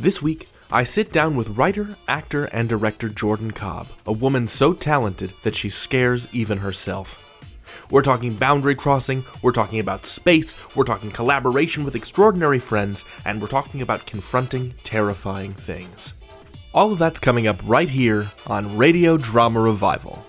This week, I sit down with writer, actor, and director Jordan Cobb, a woman so talented that she scares even herself. We're talking boundary crossing, we're talking about space, we're talking collaboration with extraordinary friends, and we're talking about confronting terrifying things. All of that's coming up right here on Radio Drama Revival.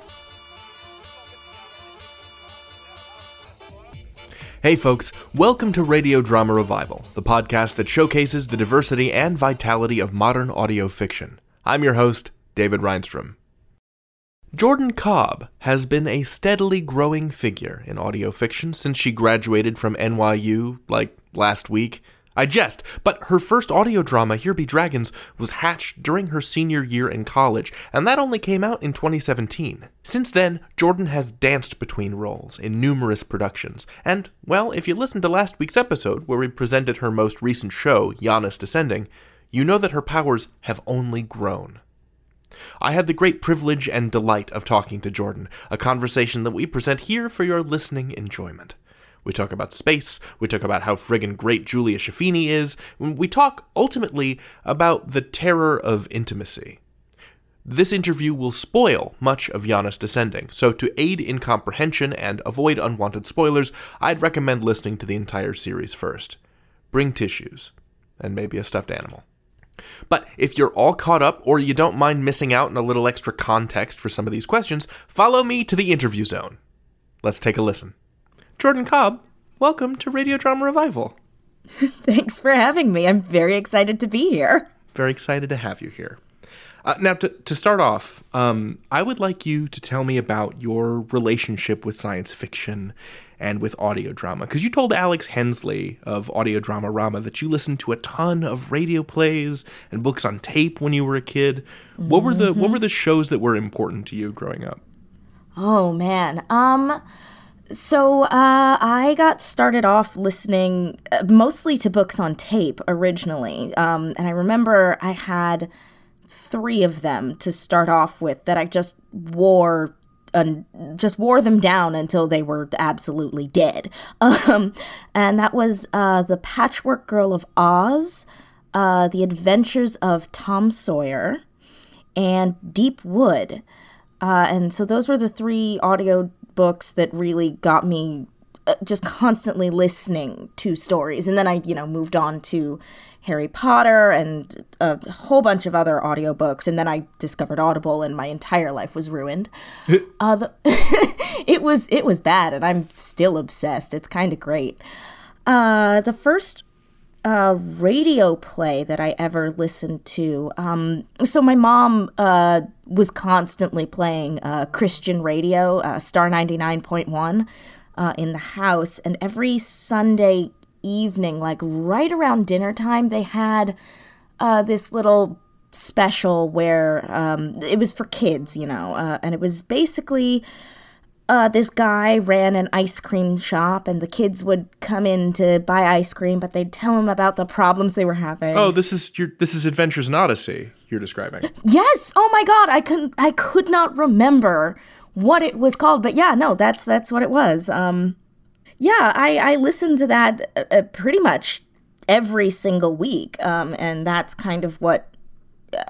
Hey folks, welcome to Radio Drama Revival, the podcast that showcases the diversity and vitality of modern audio fiction. I'm your host, David Rheinstrom. Jordan Cobb has been a steadily growing figure in audio fiction since she graduated from NYU, like last week. I jest, but her first audio drama, Here Be Dragons, was hatched during her senior year in college, and that only came out in 2017. Since then, Jordan has danced between roles in numerous productions, and, well, if you listened to last week's episode where we presented her most recent show, Janus Descending, you know that her powers have only grown. I had the great privilege and delight of talking to Jordan, a conversation that we present here for your listening enjoyment. We talk about space. We talk about how friggin' great Julia Schifini is. We talk, ultimately, about the terror of intimacy. This interview will spoil much of Janus Descending, so to aid in comprehension and avoid unwanted spoilers, I'd recommend listening to the entire series first. Bring tissues, and maybe a stuffed animal. But if you're all caught up or you don't mind missing out on a little extra context for some of these questions, follow me to the interview zone. Let's take a listen. Jordan Cobb, welcome to Radio Drama Revival. Thanks for having me. I'm very excited to be here. Very excited to have you here. Uh, now, to, to start off, um, I would like you to tell me about your relationship with science fiction and with audio drama. Because you told Alex Hensley of Audio Drama Rama that you listened to a ton of radio plays and books on tape when you were a kid. Mm-hmm. What were the What were the shows that were important to you growing up? Oh man, um, so uh, I got started off listening uh, mostly to books on tape originally, um, and I remember I had three of them to start off with that I just wore and just wore them down until they were absolutely dead. Um, and that was uh, the Patchwork Girl of Oz, uh, The Adventures of Tom Sawyer, and Deep Wood. Uh, and so those were the three audio books that really got me uh, just constantly listening to stories. And then I, you know, moved on to Harry Potter and a whole bunch of other audiobooks. And then I discovered Audible and my entire life was ruined. uh, the it was it was bad and I'm still obsessed. It's kind of great. Uh, the first uh, radio play that I ever listened to. Um, so my mom uh, was constantly playing uh, Christian radio, uh, Star 99.1, uh, in the house. And every Sunday evening, like right around dinner time, they had uh, this little special where um, it was for kids, you know, and it was basically uh, this guy ran an ice cream shop and the kids would come in to buy ice cream but they'd tell him about the problems they were having. Oh this is your this is adventures in odyssey you're describing. Yes! Oh my god i couldn't i could not remember what it was called but yeah no that's that's what it was. Um yeah i i listened to that uh, uh pretty much every single week um and that's kind of what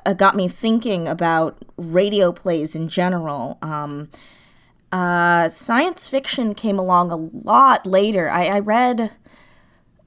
uh, got me thinking about radio plays in general. Um uh, science fiction came along a lot later. I, I read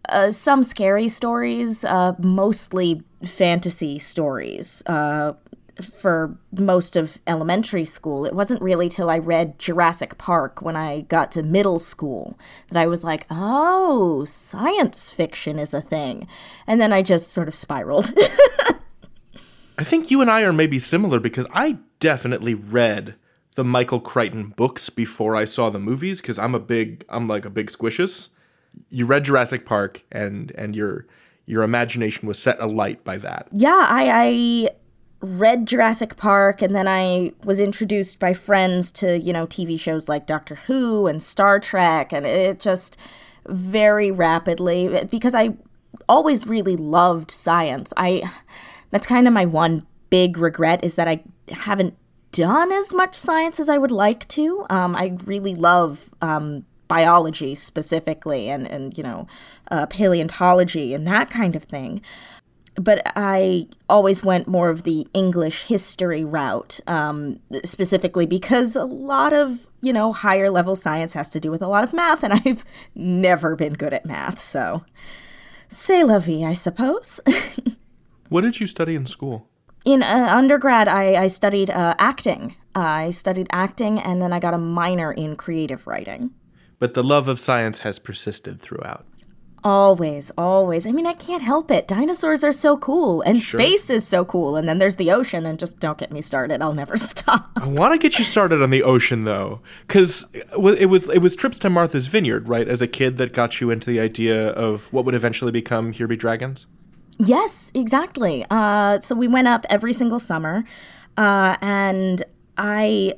uh, some scary stories, uh, mostly fantasy stories, uh, for most of elementary school. It wasn't really till I read Jurassic Park when I got to middle school that I was like, oh, science fiction is a thing. And then I just sort of spiraled. I think you and I are maybe similar because I definitely read the Michael Crichton books before I saw the movies because I'm a big I'm like a big squishum. You read Jurassic Park and and your your imagination was set alight by that. Yeah, I, I read Jurassic Park and then I was introduced by friends to, you know, TV shows like Doctor Who and Star Trek and it just very rapidly because I always really loved science. I that's kind of my one big regret is that I haven't done as much science as I would like to. Um, I really love um, biology specifically and, and you know, uh, paleontology and that kind of thing. but I always went more of the English history route, um, specifically because a lot of, you know, higher level science has to do with a lot of math, and I've never been good at math, so c'est la vie, I suppose. what did you study in school? In uh, undergrad, I, I studied uh, acting. I studied acting, and then I got a minor in creative writing. But the love of science has persisted throughout. Always, always. I mean, I can't help it. Dinosaurs are so cool, and sure. space is so cool, and then there's the ocean, and just don't get me started. I'll never stop. I want to get you started on the ocean, though, because it was it was trips to Martha's Vineyard, right? As a kid, that got you into the idea of what would eventually become Here Be Dragons. Yes, exactly. Uh, so we went up every single summer, uh, and I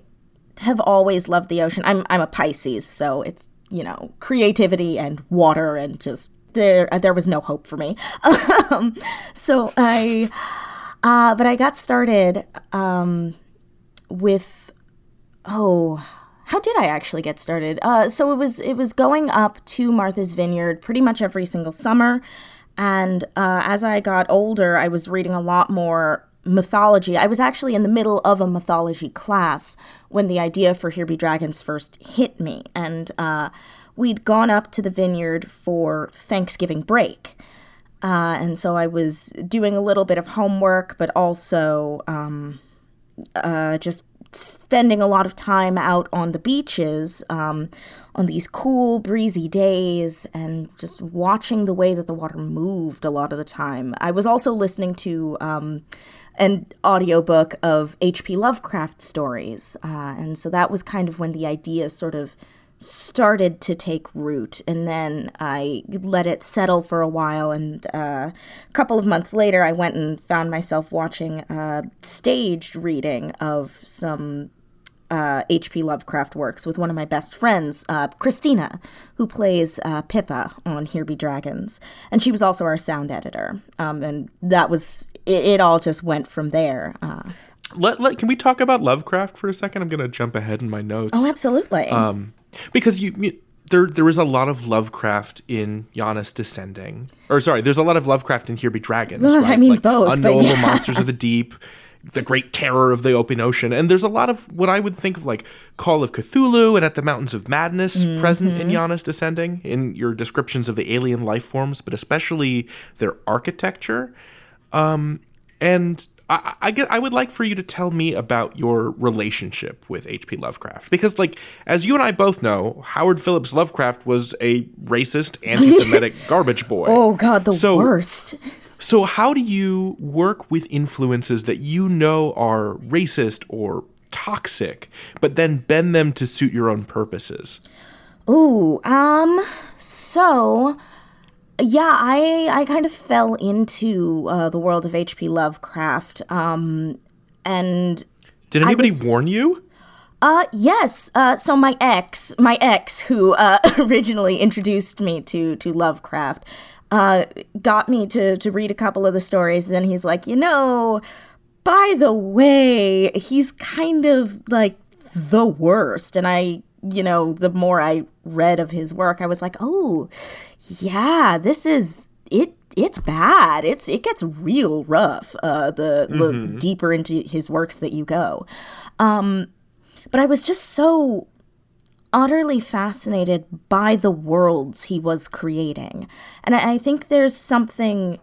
have always loved the ocean. I'm I'm a Pisces, so it's you know creativity and water and just there there was no hope for me. um, so I, uh, but I got started um, with oh. How did I actually get started? Uh, so it was it was going up to Martha's Vineyard pretty much every single summer, and uh, as I got older, I was reading a lot more mythology. I was actually in the middle of a mythology class when the idea for Here Be Dragons first hit me, and uh, we'd gone up to the vineyard for Thanksgiving break. Uh, and so I was doing a little bit of homework, but also um, uh, just spending a lot of time out on the beaches um, on these cool, breezy days and just watching the way that the water moved a lot of the time. I was also listening to um, an audiobook of H.P. Lovecraft stories. Uh, and so that was kind of when the idea sort of started to take root and then i let it settle for a while and uh, a couple of months later i went and found myself watching a staged reading of some uh, H.P. Lovecraft works with one of my best friends, uh, Christina, who plays uh, Pippa on Here Be Dragons. And she was also our sound editor. Um, and that was, it, it, all just went from there. Uh. let, let, can we talk about Lovecraft for a second? I'm going to jump ahead in my notes. Oh, absolutely. Um, because you, you there there is a lot of Lovecraft in Janus Descending. Or sorry, there's a lot of Lovecraft in Here Be Dragons. Well, right? I mean like both. Unknowable yeah. monsters of the deep, the great terror of the open ocean. And there's a lot of what I would think of like Call of Cthulhu and At the Mountains of Madness mm-hmm. present in Janus Descending in your descriptions of the alien life forms, but especially their architecture. Um, and I, I, I would like for you to tell me about your relationship with H.P. Lovecraft because, like, as you and I both know, Howard Phillips Lovecraft was a racist, anti-Semitic garbage boy. Oh God, the so, worst. So, how do you work with influences that you know are racist or toxic, but then bend them to suit your own purposes? Ooh, um, so yeah, I I kind of fell into uh, the world of H.P. Lovecraft, um, and did anybody was, warn you? Uh, yes. Uh, so my ex, my ex, who uh, originally introduced me to to Lovecraft, uh, got me to to read a couple of the stories. And then he's like, you know, by the way, he's kind of like the worst. And I, you know, the more I read of his work, I was like, oh, yeah, this is it it's bad. It's it gets real rough. Uh, the the mm-hmm. deeper into his works that you go, um, but I was just so utterly fascinated by the worlds he was creating, and I, I think there's something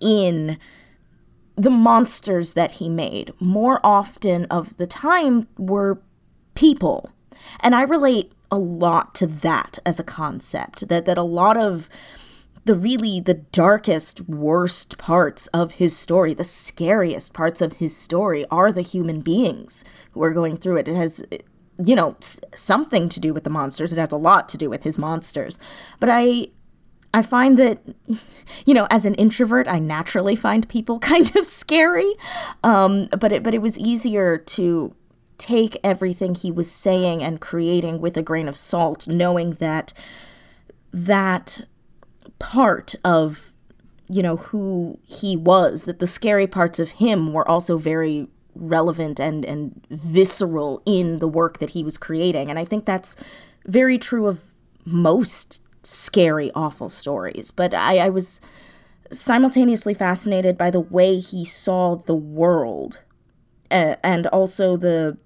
in the monsters that he made. More often of the time were people, and I relate a lot to that as a concept. That that a lot of the really the darkest worst parts of his story the scariest parts of his story are the human beings who are going through it. It has you know something to do with the monsters. It has a lot to do with his monsters. But i i find that you know as an introvert i naturally find people kind of scary. Um but it but it was easier to take everything he was saying and creating with a grain of salt, knowing that that part of you know who he was that the scary parts of him were also very relevant and and visceral in the work that he was creating. And i think that's very true of most scary awful stories. But i i was simultaneously fascinated by the way he saw the world uh, and also the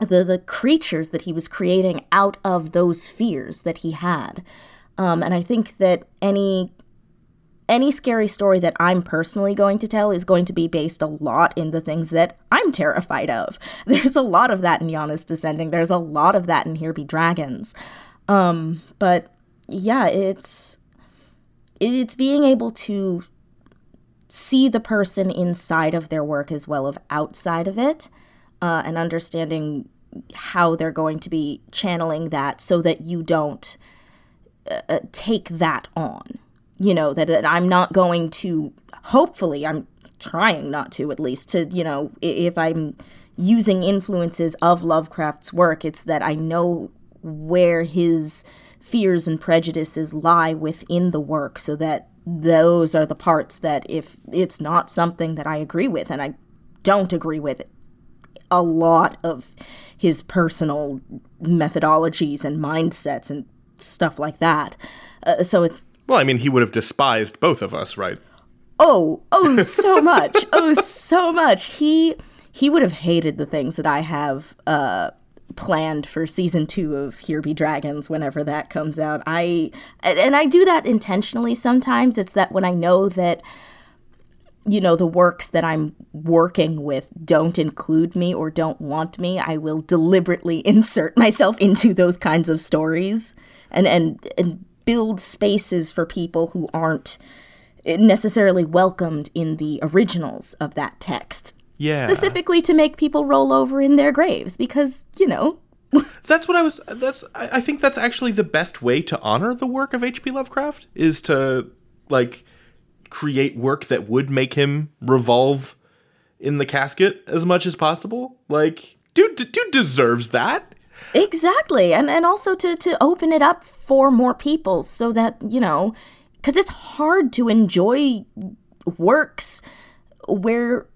the the creatures that he was creating out of those fears that he had. Um, and I think that any any scary story that I'm personally going to tell is going to be based a lot in the things that I'm terrified of. There's a lot of that in Janus Descending. There's a lot of that in Here Be Dragons. Um, but yeah, it's it's being able to see the person inside of their work as well as outside of it, uh, and understanding how they're going to be channeling that so that you don't uh, uh, take that on. You know, that, that I'm not going to, hopefully, I'm trying not to at least, to, you know, if I'm using influences of Lovecraft's work, it's that I know where his fears and prejudices lie within the work so that those are the parts that if it's not something that I agree with and I don't agree with a lot of his personal methodologies and mindsets and stuff like that. Uh, so it's well, I mean, he would have despised both of us, right? Oh, oh, so much, oh, so much. He he would have hated the things that I have uh, planned for season two of Here Be Dragons whenever that comes out. I and I do that intentionally sometimes. It's that when I know that you know the works that I'm working with don't include me or don't want me, I will deliberately insert myself into those kinds of stories and and and build spaces for people who aren't necessarily welcomed in the originals of that text yeah. Specifically to make people roll over in their graves because, you know. that's what I was that's I, I think that's actually the best way to honor the work of H.P. Lovecraft is to like create work that would make him revolve in the casket as much as possible. Like dude dude deserves that. Exactly. And and also to to open it up for more people so that, you know, cuz it's hard to enjoy works where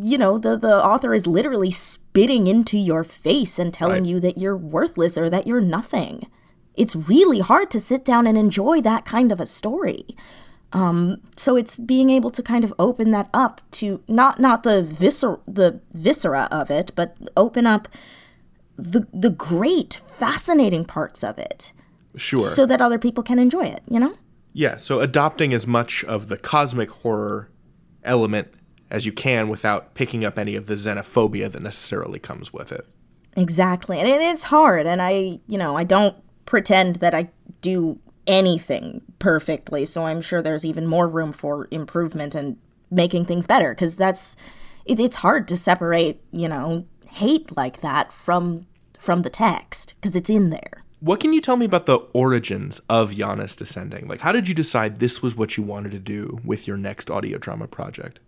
you know the the author is literally spitting into your face and telling right. you that you're worthless or that you're nothing it's really hard to sit down and enjoy that kind of a story um, so it's being able to kind of open that up to not not the viscer the viscera of it but open up the the great fascinating parts of it sure so that other people can enjoy it you know yeah so adopting as much of the cosmic horror element as you can without picking up any of the xenophobia that necessarily comes with it. Exactly. And it's hard. And I, you know, I don't pretend that I do anything perfectly. So I'm sure there's even more room for improvement and making things better because that's, it, it's hard to separate, you know, hate like that from from the text because it's in there. What can you tell me about the origins of Janus Descending? Like, how did you decide this was what you wanted to do with your next audio drama project?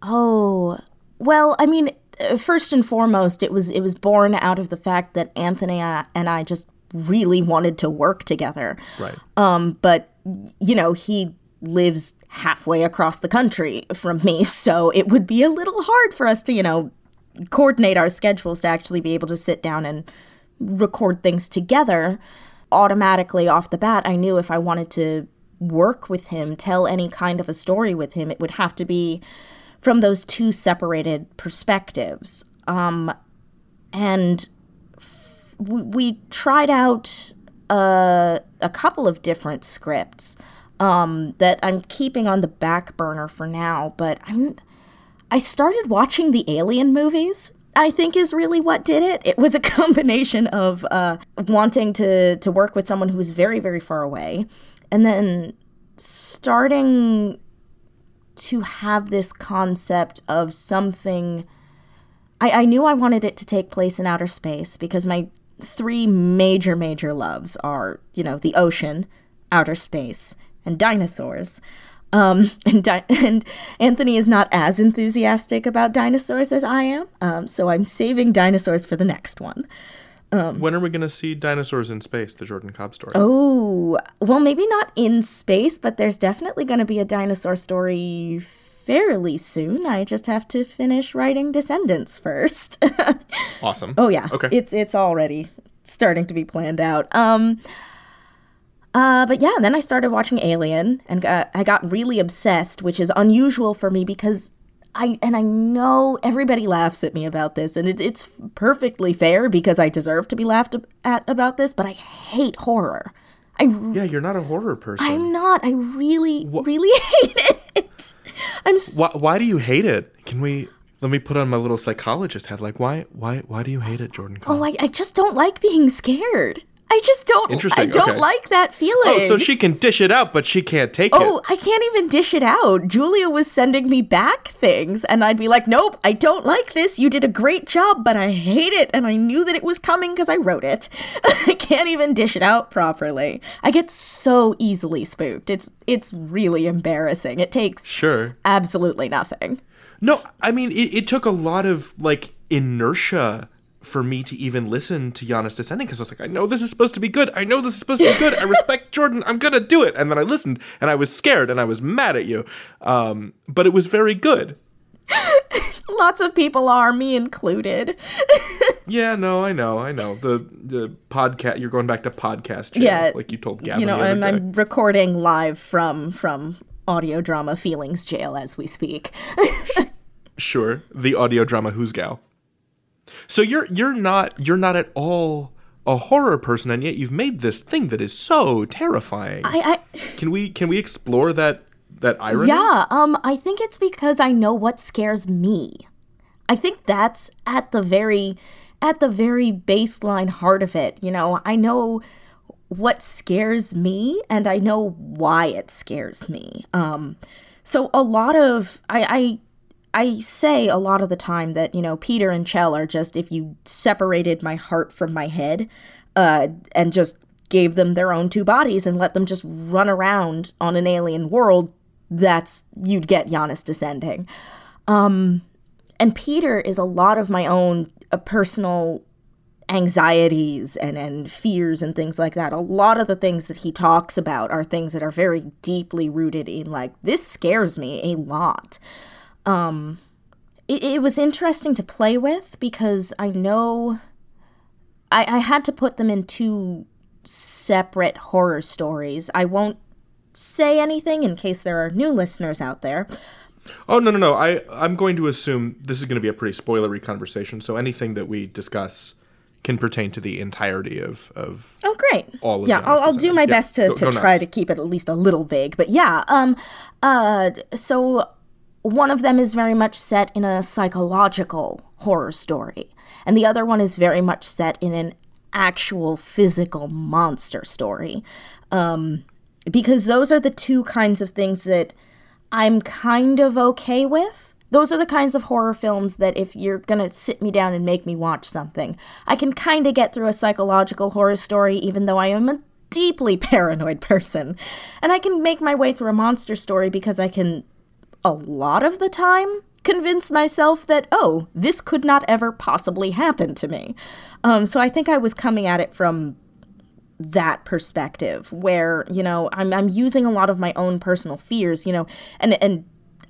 Oh, well, I mean, uh, first and foremost, it was it was born out of the fact that Anthony uh, and I just really wanted to work together. Right. Um, but you know, he lives halfway across the country from me, so it would be a little hard for us to, you know, coordinate our schedules to actually be able to sit down and record things together. Automatically off the bat, I knew if I wanted to work with him, tell any kind of a story with him, it would have to be from those two separated perspectives. Um, and we, we, tried out uh, a couple of different scripts um, that I'm keeping on the back burner for now, but I'm I started watching the Alien movies. I think is really what did it. It was a combination of uh, wanting to to work with someone who was very very far away, and then starting to have this concept of something. I, I knew I wanted it to take place in outer space because my three major, major loves are, you know, the ocean, outer space, and dinosaurs. Um, and, di- and Anthony is not as enthusiastic about dinosaurs as I am, um, so I'm saving dinosaurs for the next one. Um, when are we going to see dinosaurs in space? The Jordan Cobb story. Oh, well, maybe not in space, but there's definitely going to be a dinosaur story fairly soon. I just have to finish writing Descendants first. awesome. Oh yeah. Okay. It's it's already starting to be planned out. Um Uh, but yeah, then I started watching Alien, and uh, I got really obsessed, which is unusual for me because I and I know everybody laughs at me about this, and it, it's perfectly fair because I deserve to be laughed at about this. But I hate horror. I yeah, you're not a horror person. I'm not. I really, really hate it. I'm. S- why, why do you hate it? Can we? Let me put on my little psychologist hat. Like, why, why, why do you hate it, Jordan? Oh, I, I just don't like being scared. I just don't. I don't okay. like that feeling. Oh, so she can dish it out, but she can't take oh, it. Oh, I can't even dish it out. Julia was sending me back things, and I'd be like, "Nope, I don't like this. You did a great job, but I hate it, and I knew that it was coming because I wrote it. I can't even dish it out properly. I get so easily spooked. It's it's really embarrassing. It takes sure absolutely nothing. No, I mean it, it took a lot of like inertia for me to even listen to Janus Descending because I was like, I know this is supposed to be good. I know this is supposed to be good. I respect Jordan. I'm gonna do it. And then I listened and I was scared and I was mad at you. Um, but it was very good. Lots of people are, me included. yeah, no, I know, I know. The the podcast. You're going back to podcast. Jail, yeah, like you told Gavin. You know, I'm, I'm recording live from from audio drama feelings jail as we speak. sure, the audio drama who's gal. So you're you're not you're not at all a horror person, and yet you've made this thing that is so terrifying. I, I can we can we explore that that irony? Yeah, um, I think it's because I know what scares me. I think that's at the very at the very baseline heart of it. You know, I know what scares me, and I know why it scares me. Um, so a lot of I, I I say a lot of the time that, you know, Peter and Chell are just if you separated my heart from my head uh, and just gave them their own two bodies and let them just run around on an alien world, that's you'd get Janus descending. Um, and Peter is a lot of my own uh, personal anxieties and, and fears and things like that. A lot of the things that he talks about are things that are very deeply rooted in, like, this scares me a lot um it, it was interesting to play with because I know I, I had to put them in two separate horror stories. I won't say anything in case there are new listeners out there. Oh no no no! I I'm going to assume this is going to be a pretty spoilery conversation. So anything that we discuss can pertain to the entirety of of. Oh great! All yeah, I'll, I'll do my yeah, best to, go, to go try nuts. to keep it at least a little vague. But yeah, um, uh, so one of them is very much set in a psychological horror story, and the other one is very much set in an actual physical monster story. Um, because those are the two kinds of things that I'm kind of okay with. Those are the kinds of horror films that if you're gonna sit me down and make me watch something, I can kind of get through a psychological horror story, even though I am a deeply paranoid person. And I can make my way through a monster story because I can a lot of the time convince myself that, oh, this could not ever possibly happen to me. Um, so I think I was coming at it from that perspective where, you know, I'm, I'm using a lot of my own personal fears, you know, and, and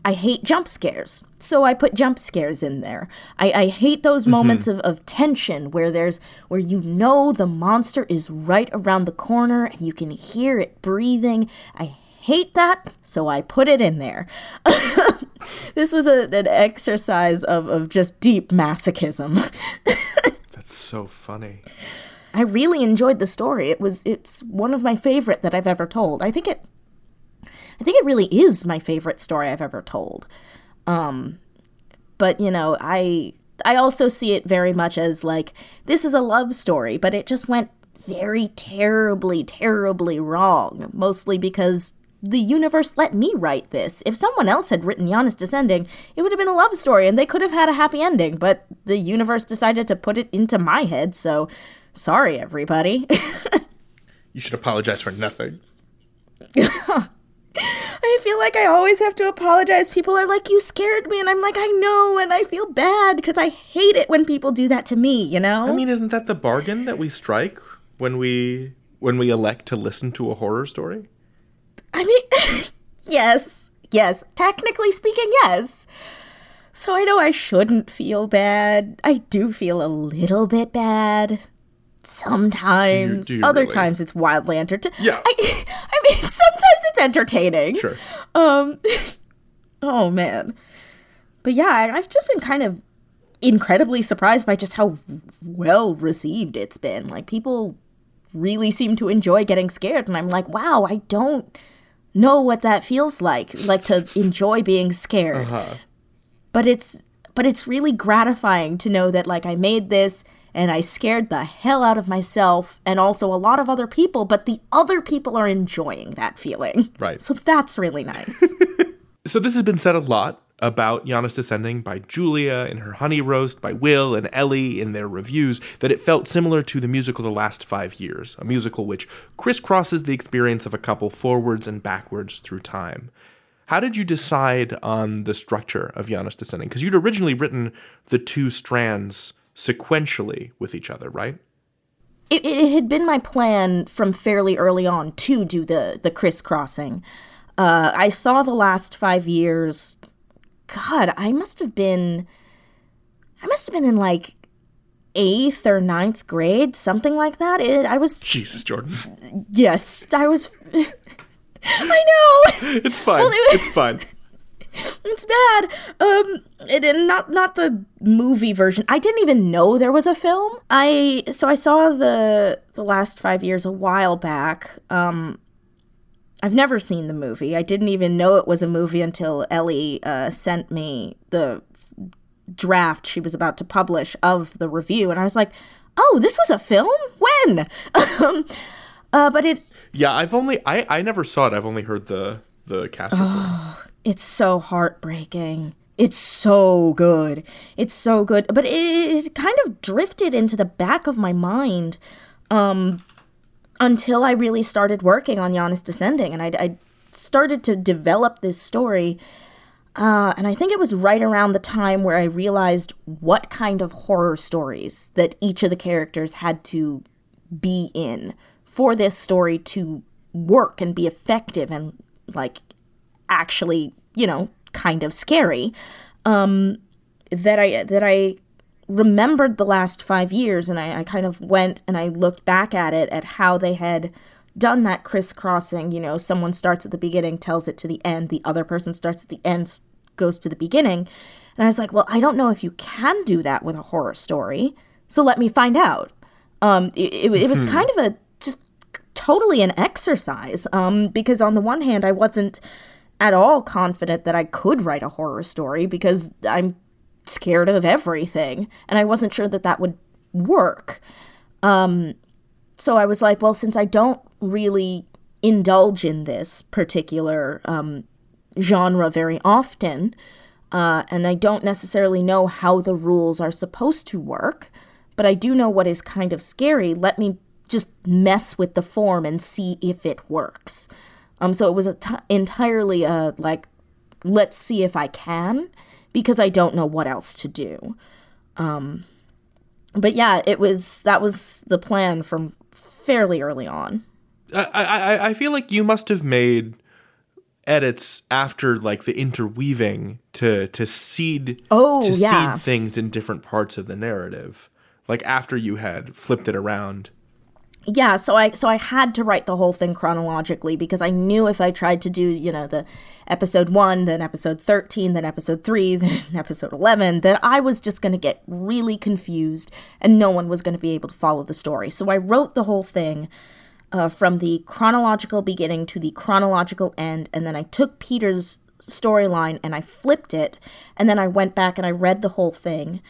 I hate jump scares. So I put jump scares in there. I, I hate those mm-hmm. moments of, of tension where there's where you know the monster is right around the corner and you can hear it breathing. I hate that, so I put it in there. this was a, an exercise of, of just deep masochism. That's so funny. I really enjoyed the story. It was it's one of my favorite that I've ever told. I think it I think it really is my favorite story I've ever told. Um but you know, I I also see it very much as like this is a love story, but it just went very terribly terribly wrong, mostly because the universe let me write this. If someone else had written Janus Descending, it would have been a love story and they could have had a happy ending, but the universe decided to put it into my head, so sorry, everybody. you should apologize for nothing. I feel like I always have to apologize. People are like, You scared me. And I'm like, I know. And I feel bad because I hate it when people do that to me, you know? I mean, isn't that the bargain that we strike when we when we elect to listen to a horror story? I mean, yes, yes. Technically speaking, yes. So I know I shouldn't feel bad. I do feel a little bit bad. sometimes. Do you- do you Other really? times it's wildly entertaining. Yeah. I, I mean, sometimes it's entertaining. Sure. Um, oh man, but yeah, I've just been kind of incredibly surprised by just how well received it's been. Like people really seem to enjoy getting scared, and I'm like, wow, I don't know what that feels like, like to enjoy being scared. Uh-huh. But it's but it's really gratifying to know that like I made this and I scared the hell out of myself and also a lot of other people, but the other people are enjoying that feeling. Right. So that's really nice. So this has been said a lot about Janus Descending by Julia in her Honey Roast, by Wil and Ely in their reviews, that it felt similar to the musical The Last Five Years, a musical which crisscrosses the experience of a couple forwards and backwards through time. How did you decide on the structure of Janus Descending? Because you'd originally written the two strands sequentially with each other, right? it, it had been my plan from fairly early on to do the the crisscrossing. Uh, I saw the last five years. God, I must have been. I must have been in like eighth or ninth grade, something like that. It, I was Jesus, Jordan. yes, I was. I know It's fine. it was- it's fine. it's bad. Um, it, and not not the movie version. I didn't even know there was a film. I so I saw the the last five years a while back. Um, I've never seen the movie. I didn't even know it was a movie until Ely uh, sent me the draft she was about to publish of the review, and I was like, "Oh, this was a film? When?" um, uh, but it Yeah, I've only I I never saw it. I've only heard the the cast report. it's so heartbreaking. It's so good. It's so good. But it, it kind of drifted into the back of my mind um, until I really started working on Janus Descending. And I, I started to develop this story. Uh, and I think it was right around the time where I realized what kind of horror stories that each of the characters had to be in for this story to work and be effective and like actually, you know, kind of scary. Um, that I that I remembered the last five years, and I, I kind of went and I looked back at it at how they had done that crisscrossing. You know, someone starts at the beginning, tells it to the end. The other person starts at the end, goes to the beginning. And I was like, well, I don't know if you can do that with a horror story. So let me find out. Um, it, it, it was kind of a just totally an exercise um, because on the one hand i wasn't at all confident that i could write a horror story because i'm scared of everything and i wasn't sure that that would work um, so i was like well since i don't really indulge in this particular um, genre very often uh, and i don't necessarily know how the rules are supposed to work but i do know what is kind of scary let me just mess with the form and see if it works. Um, so it was a entirely uh like, let's see if I can, because I don't know what else to do. Um, but yeah, it was that was the plan from fairly early on. I, I I feel like you must have made edits after like the interweaving to to seed Oh, to yeah. seed things in different parts of the narrative. Like after you had flipped it around. Yeah so i so i had to write the whole thing chronologically because i knew if i tried to do you know the episode 1 then episode 13 then episode 3 then episode 11 that i was just going to get really confused and no one was going to be able to follow the story. So i wrote the whole thing uh, from the chronological beginning to the chronological end and then i took peter's storyline and i flipped it and then i went back and i read the whole thing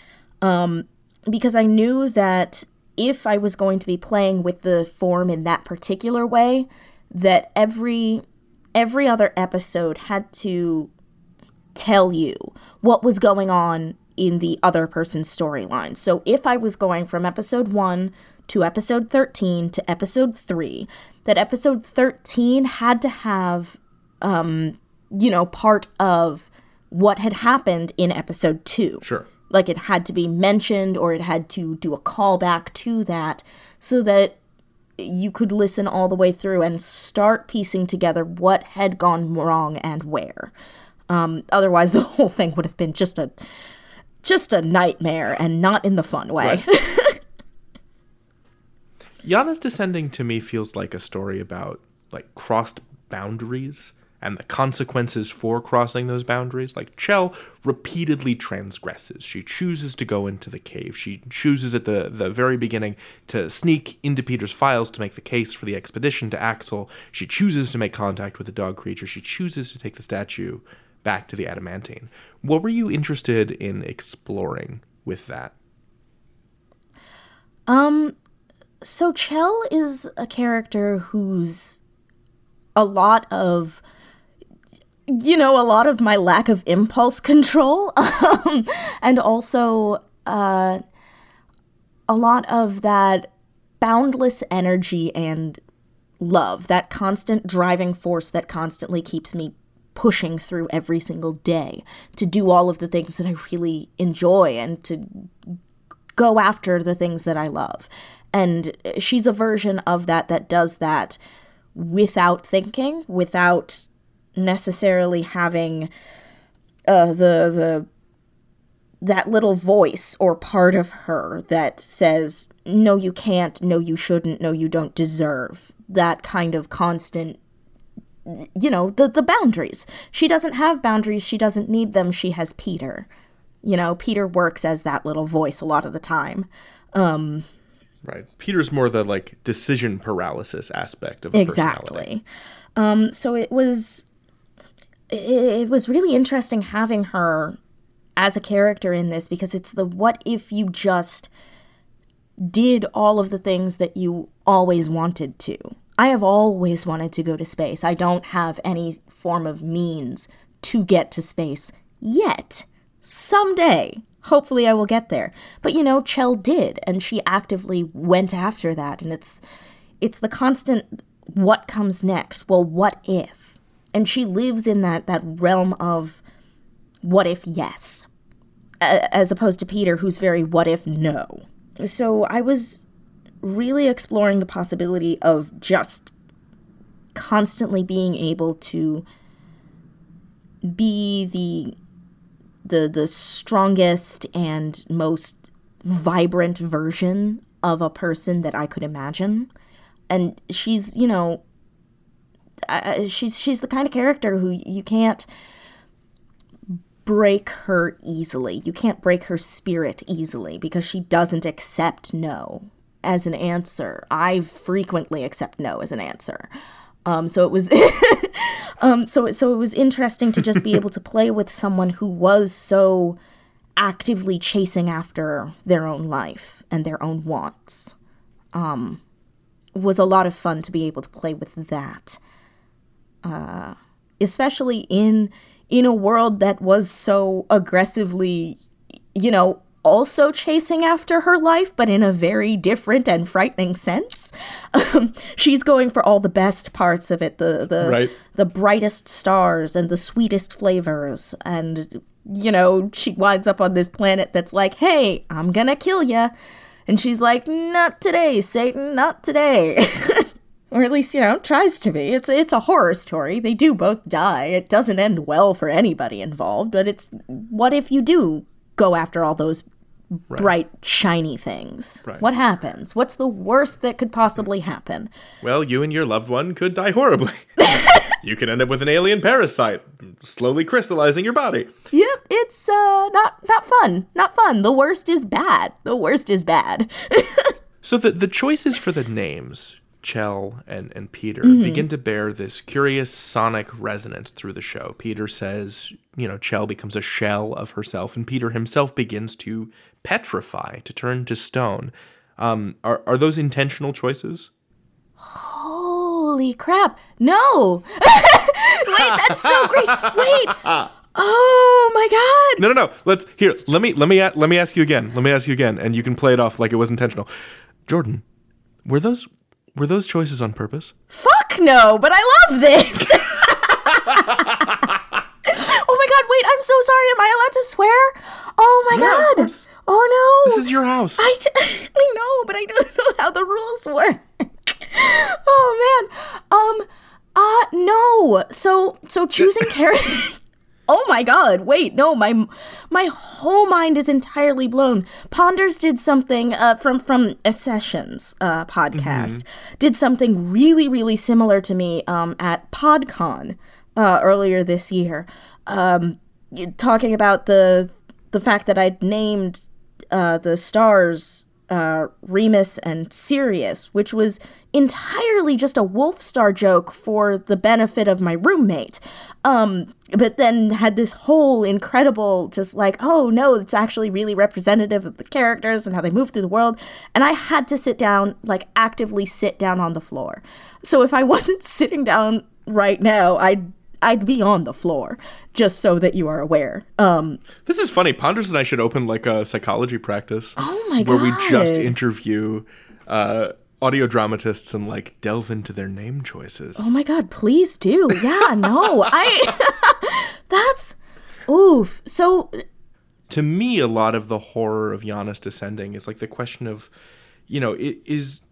um, because i knew that if I was going to be playing with the form in that particular way, that every every other episode had to tell you what was going on in the other person's storyline. So if I was going from episode 1 to episode 13 to episode 3, that episode 13 had to have um you know part of what had happened in episode 2 Sure. Like it had to be mentioned or it had to do a callback to that so that you could listen all the way through and start piecing together what had gone wrong and where. Um, otherwise, the whole thing would have been just a just a nightmare and not in the fun way. Janus Descending to me feels like a story about like crossed boundaries and the consequences for crossing those boundaries. Like Chell repeatedly transgresses. She chooses to go into the cave. She chooses at the, the very beginning to sneak into Peter's files to make the case for the expedition to Axel. She chooses to make contact with the dog creature. She chooses to take the statue back to the adamantine. What were you interested in exploring with that? Um so Chell is a character who's a lot of you know, a lot of my lack of impulse control, um, and also uh, a lot of that boundless energy and love, that constant driving force that constantly keeps me pushing through every single day to do all of the things that I really enjoy and to go after the things that I love. And she's a version of that that does that without thinking, without necessarily having uh, the the that little voice or part of her that says no you can't. No you shouldn't. No you don't deserve. That kind of constant you know the the boundaries. She doesn't have boundaries. She doesn't need them. She has peter. You know peter works as that little voice a lot of the time. Um right. Peter's more the like decision paralysis aspect of exactly. Um so it was it was really interesting having her as a character in this because it's the what if you just did all of the things that you always wanted to. I have always wanted to go to space. I don't have any form of means to get to space yet. Someday, hopefully I will get there. But you know, Chell did and she actively went after that and it's it's the constant what comes next? Well, what if? And she lives in that that realm of what if yes as opposed to Peter who's very what if no. So I was really exploring the possibility of just constantly being able to be the the the strongest and most vibrant version of a person that I could imagine. And she's, you know, uh, she's she's the kind of character who you can't break her easily. You can't break her spirit easily because she doesn't accept no as an answer. I frequently accept no as an answer. Um, so it was, um, so so it was interesting to just be able to play with someone who was so actively chasing after their own life and their own wants. Um, was a lot of fun to be able to play with that uh, especially in in a world that was so aggressively, you know, also chasing after her life, but in a very different and frightening sense. Um, she's going for all the best parts of it, the the right. the brightest stars and the sweetest flavors, and you know she winds up on this planet that's like, "Hey, I'm gonna kill you," and she's like, "Not today, Satan, not today." or at least you know tries to be. It's it's a horror story. They do both die. It doesn't end well for anybody involved but it's what if you do go after all those right. bright shiny things? Right. what happens? What's the worst that could possibly happen? Well you and your loved one could die horribly. You could end up with an alien parasite slowly crystallizing your body. Yep it's uh not not fun. Not fun. The worst is bad. The worst is bad. So the the choices for the names Chell and, and Peter mm-hmm. begin to bear this curious sonic resonance through the show. Peter says, you know, Chell becomes a shell of herself, and Peter himself begins to petrify, to turn to stone. Um, are, are those intentional choices? Holy crap. No. Wait, that's so great. Wait. Oh my god. No, no, no. Let's here. Let me let me let me ask you again. Let me ask you again, and you can play it off like it was intentional. Jordan, were those were those choices on purpose? Fuck no, but I love this. oh my god, wait, I'm so sorry. Am I allowed to swear? Oh my yeah, god. Oh no. This is your house. I, t- I know, but I don't know how the rules work. oh man. Um uh no. So so choosing character oh my god, wait, no, my my whole mind is entirely blown. Ponders did something uh, from from a Sessions uh, podcast, mm-hmm. did something really really similar to me um, at PodCon uh, earlier this year, um, talking about the the fact that I'd named uh, the stars uh, Remus and Sirius, which was entirely just a Wolfstar joke for the benefit of my roommate. Um, but then had this whole incredible, just like, oh no, it's actually really representative of the characters and how they move through the world. And I had to sit down, like actively sit down on the floor. So if I wasn't sitting down right now, I'd I'd be on the floor, just so that you are aware. Um, this is funny. Ponders and I should open like a psychology practice. Oh my god! Where we just interview uh, audio dramatists and like delve into their name choices. Oh my god! Please do. Yeah. No. I. that's. Oof. So. To me, a lot of the horror of Janus descending is like the question of, you know, is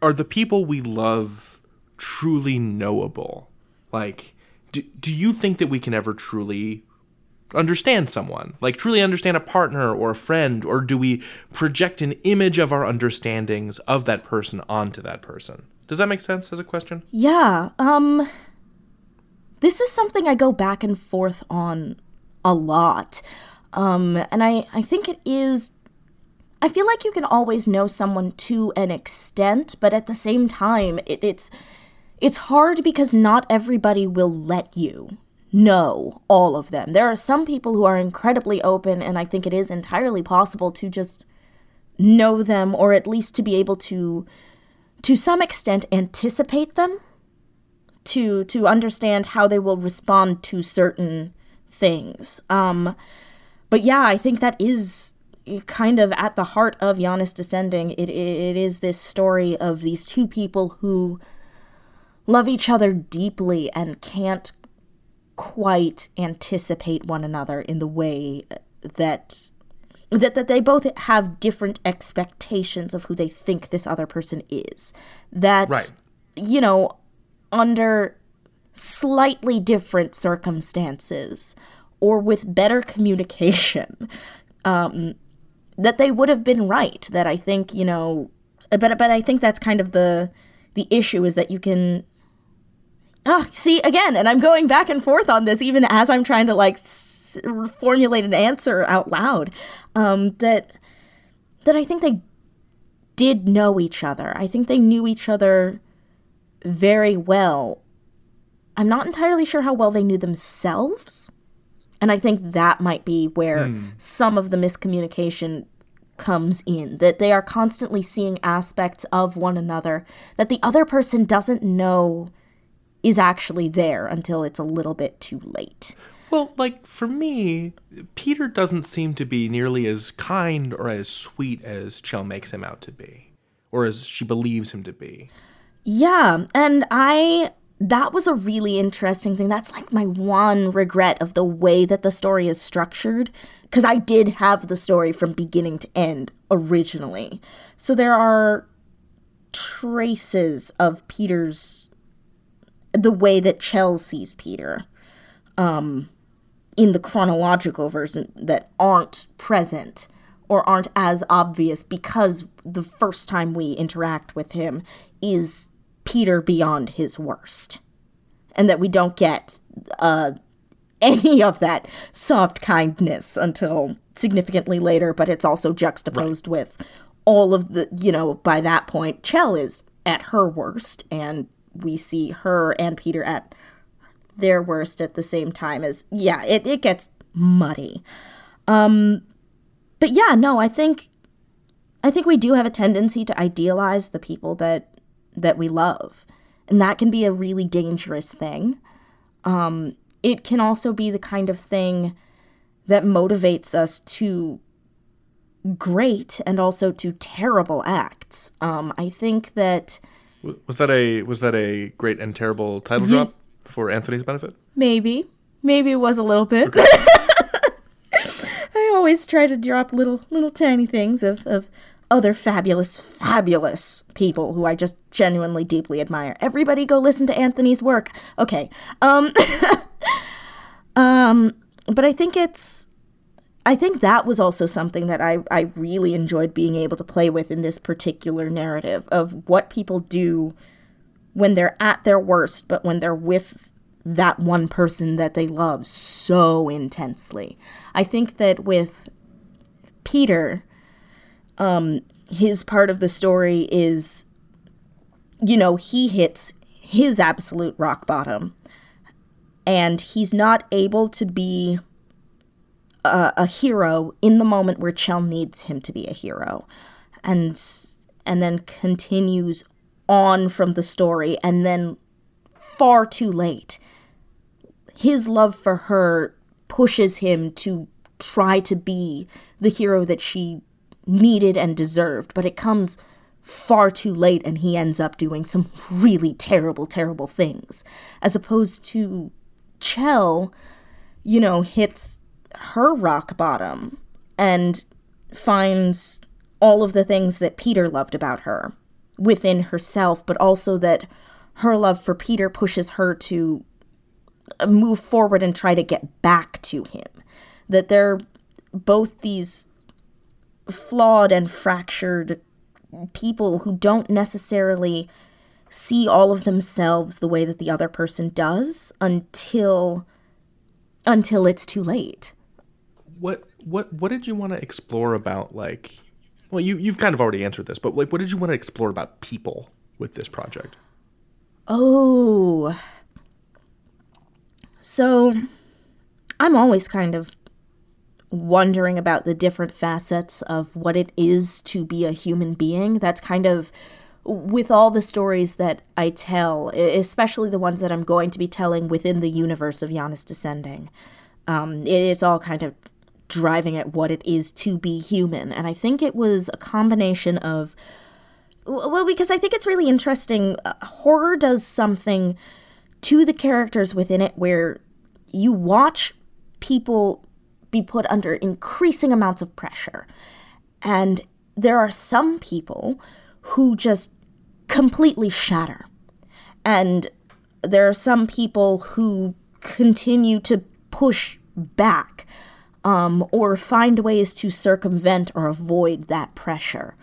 are the people we love truly knowable? Like do, do you think that we can ever truly understand someone like truly understand a partner or a friend or do we project an image of our understandings of that person onto that person? Does that make sense as a question? Yeah um this is something i go back and forth on a lot. Um and i i think it is i feel like you can always know someone to an extent but at the same time it, it's it's hard because not everybody will let you know all of them. There are some people who are incredibly open, and I think it is entirely possible to just know them or at least to be able to to some extent anticipate them to to understand how they will respond to certain things um but yeah i think that is kind of at the heart of Janus descending it it is this story of these two people who love each other deeply and can't quite anticipate one another in the way that that that they both have different expectations of who they think this other person is. That right. you know, under slightly different circumstances or with better communication, um, that they would have been right. That I think you know, but but I think that's kind of the the issue is that you can oh, see again, and I'm going back and forth on this even as I'm trying to like s- formulate an answer out loud. Um, that that I think they did know each other. I think they knew each other very well. I'm not entirely sure how well they knew themselves. And I think that might be where mm. some of the miscommunication comes in that they are constantly seeing aspects of one another that the other person doesn't know is actually there until it's a little bit too late. Well, like for me, Peter doesn't seem to be nearly as kind or as sweet as Chell makes him out to be, or as she believes him to be. Yeah, and I that was a really interesting thing. That's like my one regret of the way that the story is structured because I did have the story from beginning to end originally. So there are traces of Peter's the way that Chell sees Peter um, in the chronological version that aren't present or aren't as obvious because the first time we interact with him is Peter beyond his worst. And that we don't get uh, any of that soft kindness until significantly later, but it's also juxtaposed right. with all of the, you know, by that point, Chell is at her worst and we see her and Peter at their worst at the same time as yeah, it, it gets muddy. Um but yeah, no, I think I think we do have a tendency to idealize the people that that we love. And that can be a really dangerous thing. Um it can also be the kind of thing that motivates us to great and also to terrible acts. Um, I think that was that a was that a great and terrible title drop for Anthony's benefit? Maybe. Maybe it was a little bit. Okay. I always try to drop little little tiny things of, of other fabulous, fabulous people who I just genuinely deeply admire. Everybody go listen to Anthony's work. Okay. Um um but I think it's I think that was also something that I, I really enjoyed being able to play with in this particular narrative of what people do when they're at their worst, but when they're with that one person that they love so intensely. I think that with Peter, um, his part of the story is, you know, he hits his absolute rock bottom and he's not able to be a, a hero in the moment where Chell needs him to be a hero, and and then continues on from the story, and then far too late, his love for her pushes him to try to be the hero that she needed and deserved, but it comes far too late and he ends up doing some really terrible, terrible things. As opposed to Chell, you know, hits her rock bottom and finds all of the things that Peter loved about her within herself, but also that her love for Peter pushes her to move forward and try to get back to him. That they're both these flawed and fractured people who don't necessarily see all of themselves the way that the other person does until until it's too late what what what did you want to explore about like well you you've kind of already answered this but like what did you want to explore about people with this project? Oh. So i'm always kind of wondering about the different facets of what it is to be a human being. That's kind of with all the stories that I tell, especially the ones that I'm going to be telling within the universe of Janus Descending, um, it's all kind of driving at what it is to be human. And I think it was a combination of, well, because I think it's really interesting. Uh, horror does something to the characters within it where you watch people be put under increasing amounts of pressure. And there are some people who just completely shatter. And there are some people who continue to push back um, or find ways to circumvent or avoid that pressure.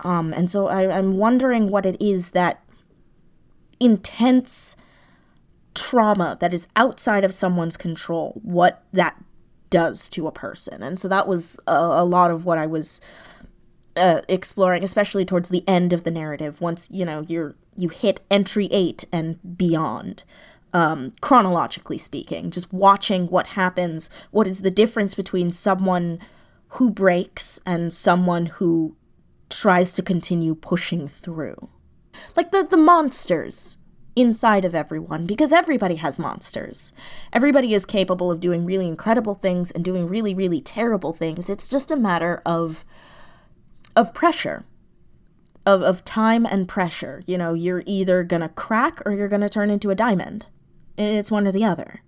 Um, and so I, I'm wondering what it is that intense trauma that is outside of someone's control, what that does to a person. And so that was a, a lot of what I was uh, exploring, especially towards the end of the narrative. Once you know you're you hit entry eight and beyond, um, chronologically speaking, just watching what happens. What is the difference between someone who breaks and someone who tries to continue pushing through? Like the, the monsters inside of everyone, because everybody has monsters. Everybody is capable of doing really incredible things and doing really, really terrible things. It's just a matter of of pressure of, of time and pressure. You know, you're either gonna crack or you're gonna turn into a diamond. It's one or the other.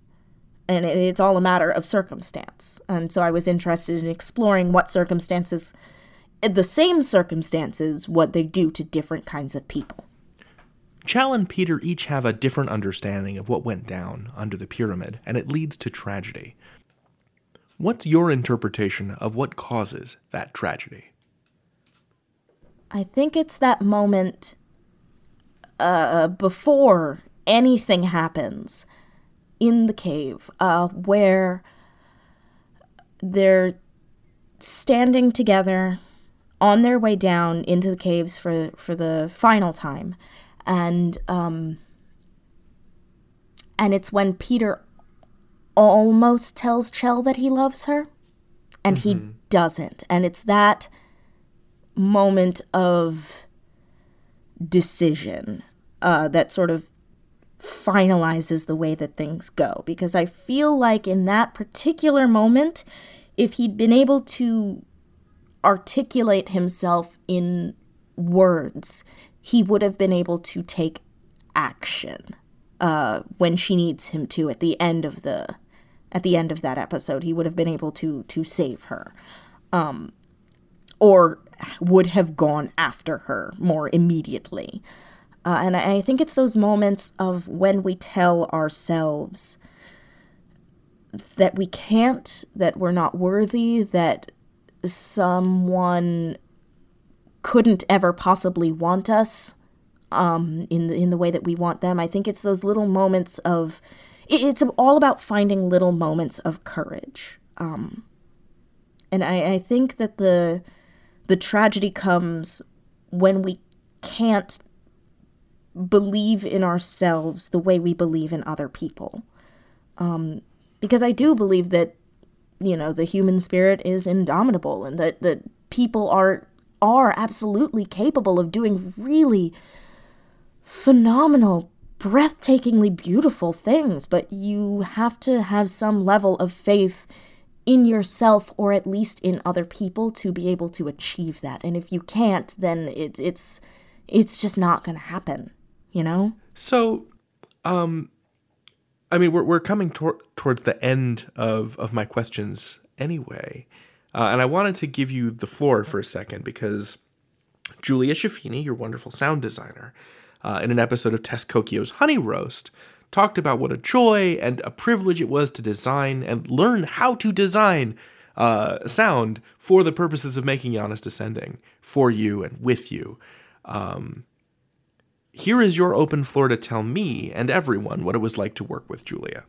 And it's all a matter of circumstance. And so I was interested in exploring what circumstances, the same circumstances, what they do to different kinds of people. Chell and Peter each have a different understanding of what went down under the pyramid, and it leads to tragedy. What's your interpretation of what causes that tragedy? I think it's that moment uh, before anything happens in the cave uh, where they're standing together on their way down into the caves for for the final time and um and it's when Peter almost tells Chell that he loves her and mm-hmm. he doesn't and it's that moment of decision uh, that sort of finalizes the way that things go. Because I feel like in that particular moment, if he'd been able to articulate himself in words, he would have been able to take action uh, when she needs him to at the end of the at the end of that episode. He would have been able to to save her, um, or would have gone after her more immediately. Uh, and I, I think it's those moments of when we tell ourselves that we can't, that we're not worthy, that someone couldn't ever possibly want us um, in the, in the way that we want them. I think it's those little moments of it's all about finding little moments of courage. Um, and I, I think that the the tragedy comes when we can't believe in ourselves the way we believe in other people. Um, because I do believe that, you know, the human spirit is indomitable and that, that people are are absolutely capable of doing really phenomenal, breathtakingly beautiful things, but you have to have some level of faith in yourself or at least in other people to be able to achieve that. And if you can't, then it's it's it's just not going to happen, you know? So um I mean, we're we're coming tor- towards the end of of my questions anyway. Uh, and I wanted to give you the floor for a second because Julia Schifini, your wonderful sound designer, uh, in an episode of Tess Kokio's Honey Roast, talked about what a joy and a privilege it was to design and learn how to design uh, sound for the purposes of making Janus Descending for you and with you. Um, here is your open floor to tell me and everyone what it was like to work with Julia.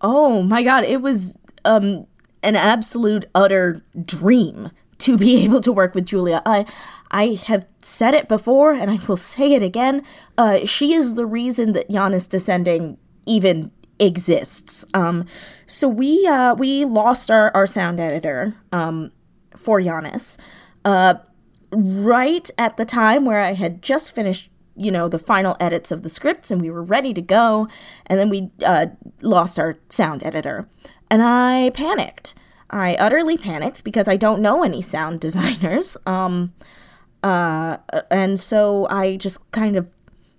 Oh my god, it was um, an absolute utter dream to be able to work with Julia. I I have said it before and I will say it again. Uh, she is the reason that Janus Descending even exists. Um, so we uh, we lost our, our sound editor um, for Janus uh, right at the time where I had just finished you know the final edits of the scripts and we were ready to go and then we uh, lost our sound editor and i panicked I utterly panicked because I don't know any sound designers. Um, uh, and so I just kind of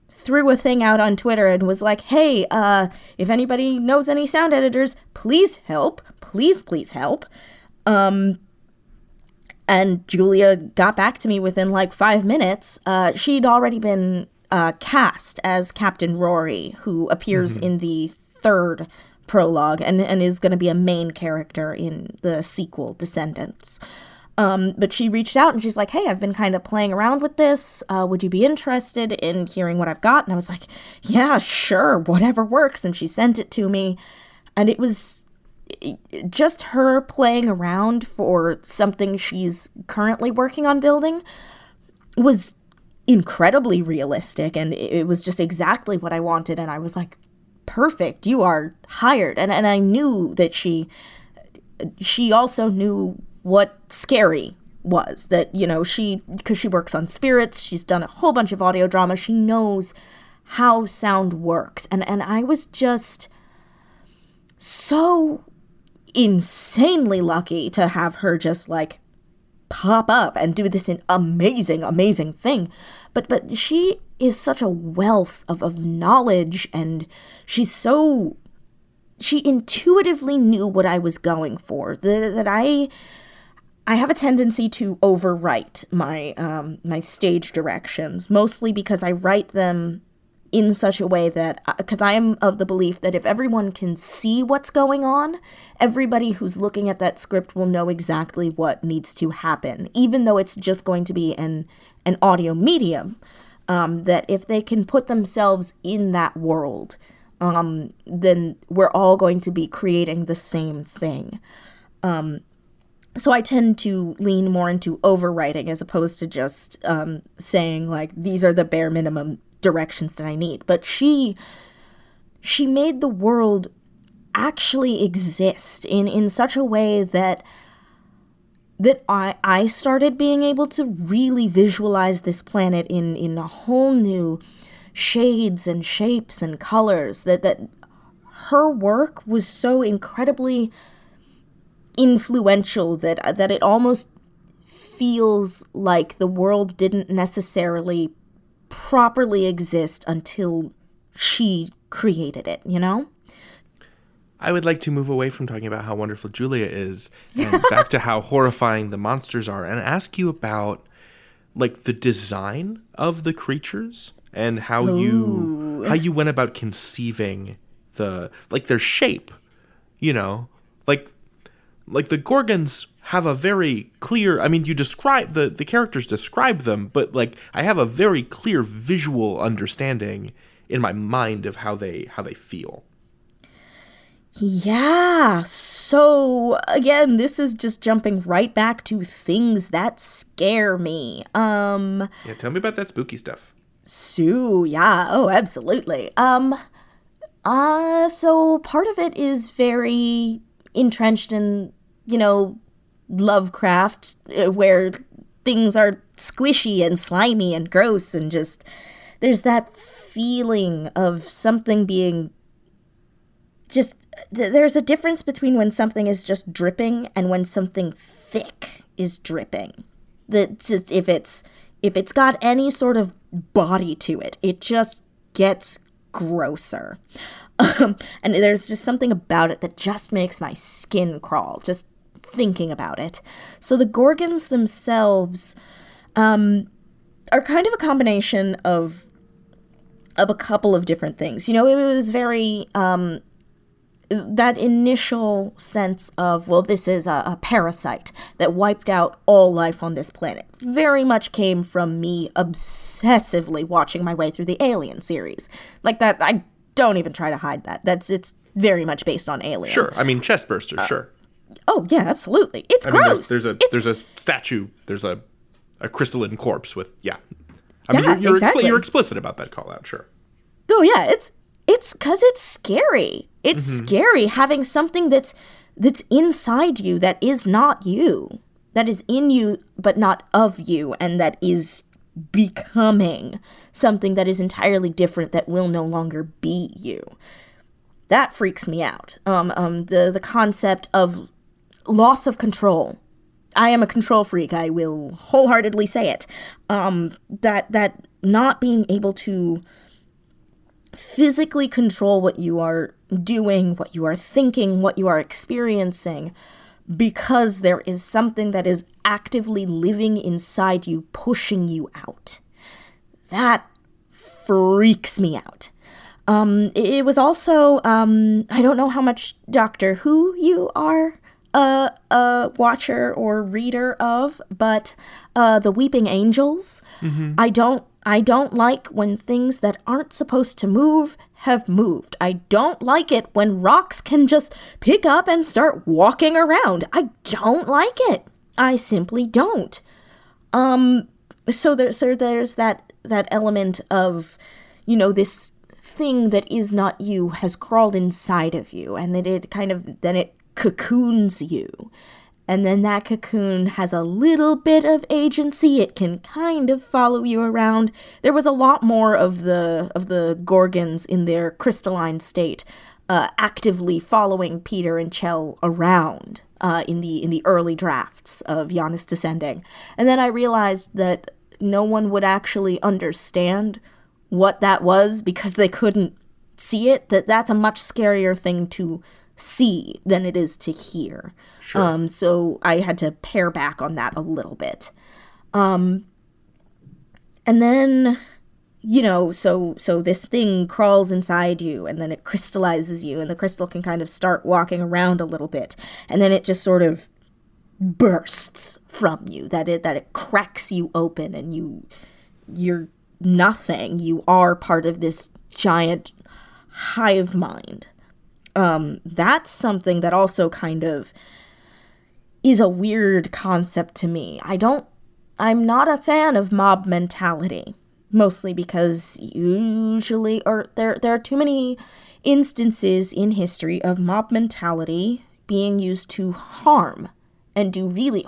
threw a thing out on Twitter and was like, hey, uh, if anybody knows any sound editors, please help. Please, please help. Um, and Julia got back to me within like five minutes. Uh, she'd already been uh, cast as Captain Rory, who appears mm-hmm. in the third prologue and, and is going to be a main character in the sequel, Descendants. Um, but she reached out and she's like, Hey, I've been kind of playing around with this. Uh, would you be interested in hearing what I've got? And I was like, Yeah, sure, whatever works. And she sent it to me. And it was just her playing around for something she's currently working on building was incredibly realistic. And it was just exactly what I wanted. And I was like, perfect you are hired and and I knew that she she also knew what scary was that you know she because she works on spirits she's done a whole bunch of audio drama she knows how sound works and and I was just so insanely lucky to have her just like pop up and do this amazing amazing thing but but she is such a wealth of, of knowledge and she's so she intuitively knew what I was going for. That, that I I have a tendency to overwrite my um, my stage directions, mostly because I write them in such a way that because uh, I am of the belief that if everyone can see what's going on, everybody who's looking at that script will know exactly what needs to happen, even though it's just going to be an an audio medium um, that if they can put themselves in that world, um, then we're all going to be creating the same thing. Um, so I tend to lean more into overwriting as opposed to just um, saying like these are the bare minimum directions that I need. But she she made the world actually exist in in such a way that that I I started being able to really visualize this planet in in a whole new shades and shapes and colors that that her work was so incredibly influential that that it almost feels like the world didn't necessarily properly exist until she created it, you know? I would like to move away from talking about how wonderful Julia is and back to how horrifying the monsters are and ask you about like the design of the creatures and how Ooh. you how you went about conceiving the like their shape You know, like like the Gorgons have a very clear I mean you describe the the characters describe them, but like I have a very clear visual understanding in my mind of how they how they feel. Yeah. So again, this is just jumping right back to things that scare me. Um Yeah, tell me about that spooky stuff. Sue, yeah. Oh, absolutely. Um uh so part of it is very entrenched in, you know, Lovecraft uh, where things are squishy and slimy and gross and just there's that feeling of something being just th- there's a difference between when something is just dripping and when something thick is dripping. That just if it's if it's got any sort of body to it, it just gets grosser. Um, and there's just something about it that just makes my skin crawl just thinking about it. So the Gorgons themselves um, are kind of a combination of of a couple of different things. You know, it was very um, that initial sense of well this is a, a, parasite that wiped out all life on this planet very much came from me obsessively watching my way through the alien series like that i don't even try to hide that that's it's very much based on alien Sure, I mean chest bursters, sure. Oh yeah absolutely it's I mean, gross there's, there's a it's there's a statue, there's a a crystalline corpse with yeah. I mean, you're, you're, exactly. you're explicit about that call out, sure. Oh yeah, it's it's cuz it's scary. It's scary having something that's that's inside you that is not you. That is in you but not of you and that is becoming something that is entirely different that will no longer be you. That freaks me out. Um um the the concept of loss of control. I am a control freak. I will wholeheartedly say it. Um, that that not being able to physically control what you are doing, what you are thinking, what you are experiencing, because there is something that is actively living inside you, pushing you out. That freaks me out. Um, it was also, um, I don't know how much Doctor Who you are a, a watcher or reader of, but uh, the Weeping Angels. I don't. I don't like when things that aren't supposed to move have moved. I don't like it when rocks can just pick up and start walking around. I don't like it. I simply don't. Um so there's so there's that that element of you know this thing that is not you has crawled inside of you and that it kind of then it cocoons you. And then that cocoon has a little bit of agency. It can kind of follow you around. There was a lot more of the of the gorgons in their crystalline state uh, actively following peter and chell around uh, in the in the early drafts of Janus descending. And then i realized that no one would actually understand what that was because they couldn't see it that that's a much scarier thing to see than it is to hear. Um so i had to pare back on that a little bit. Um and then you know so so this thing crawls inside you and then it crystallizes you and the crystal can kind of start walking around a little bit and then it just sort of bursts from you that it that it cracks you open and you you're nothing. You are part of this giant hive mind um that's something that also kind of is a weird concept to me i don't i'm not a fan of mob mentality mostly because usually or there there are too many instances in history of mob mentality being used to harm and do really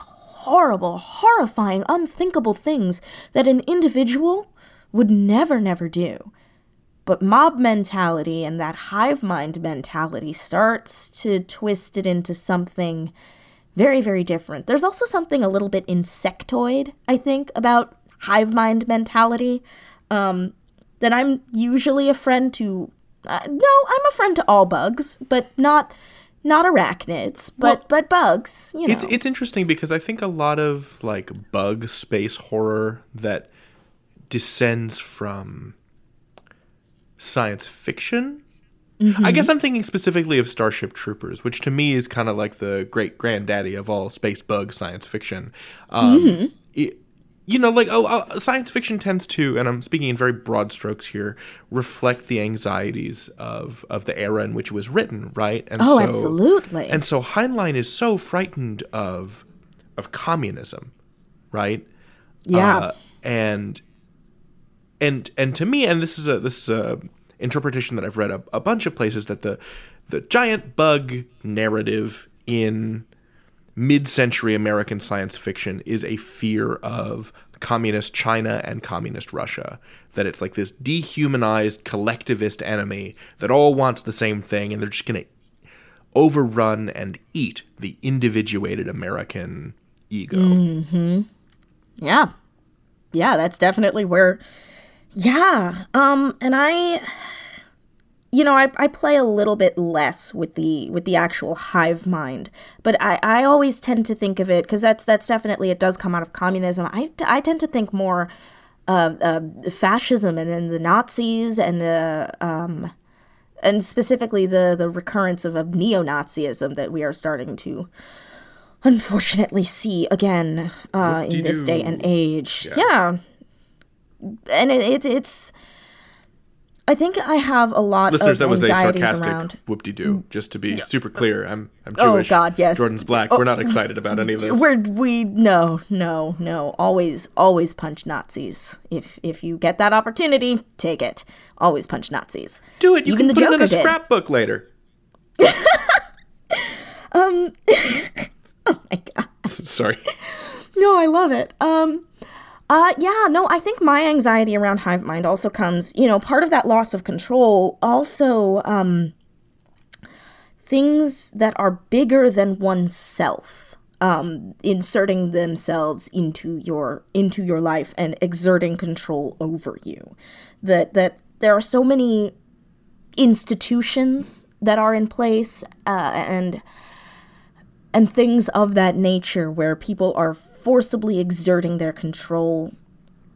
horrible, horrifying, unthinkable things that an individual would never, never do. But mob mentality and that hive mind mentality starts to twist it into something very, very different. There's also something a little bit insectoid, I think, about hive mind mentality. Um, that I'm usually a friend to. Uh, no, I'm a friend to all bugs, but not not arachnids, but but bugs. You know, It's it's interesting because I think a lot of like bug space horror that descends from science fiction I guess I'm thinking specifically of Starship Troopers, which to me is kind of like the great granddaddy of all space bug science fiction. Um, it- you know, like oh, uh, science fiction tends to, and I'm speaking in very broad strokes here, reflect the anxieties of of the era in which it was written, right? And Oh, absolutely. And so Heinlein is so frightened of of communism, right? Yeah. Uh, and and and to me, and this is a this is a interpretation that I've read a, a bunch of places that the the giant bug narrative in mid-century American science fiction is a fear of communist China and communist Russia. That it's like this dehumanized collectivist enemy that all wants the same thing, and they're just gonna overrun and eat the individuated American ego. Mm-hmm. Yeah. Yeah, that's definitely where Yeah. Um and I you know, I, I play a little bit less with the with the actual hive mind, but I, I always tend to think of it because that's that's definitely it does come out of communism. I, I tend to think more of uh, fascism and then the Nazis and uh, um and specifically the the recurrence of, of neo-Nazism that we are starting to unfortunately see again uh, in this day and age. Yeah, and it, it, it's. I think I have a lot Listeners, of that was a sarcastic around. whoop-de-doo. Just to be super clear, I'm I'm Oh, God, yes. Jordan's black. We're not excited about any of this. We're we no no no always always punch Nazis if if you get that opportunity take it always punch Nazis Do it. You even can the put it in Joker a did. scrapbook later. Um. Oh my god Sorry. No, I love it. Um uh yeah, no, I think my anxiety around hive mind also comes, you know, part of that loss of control also um things that are bigger than oneself um inserting themselves into your into your life and exerting control over you. That that there are so many institutions that are in place uh, and and things of that nature where people are forcibly exerting their control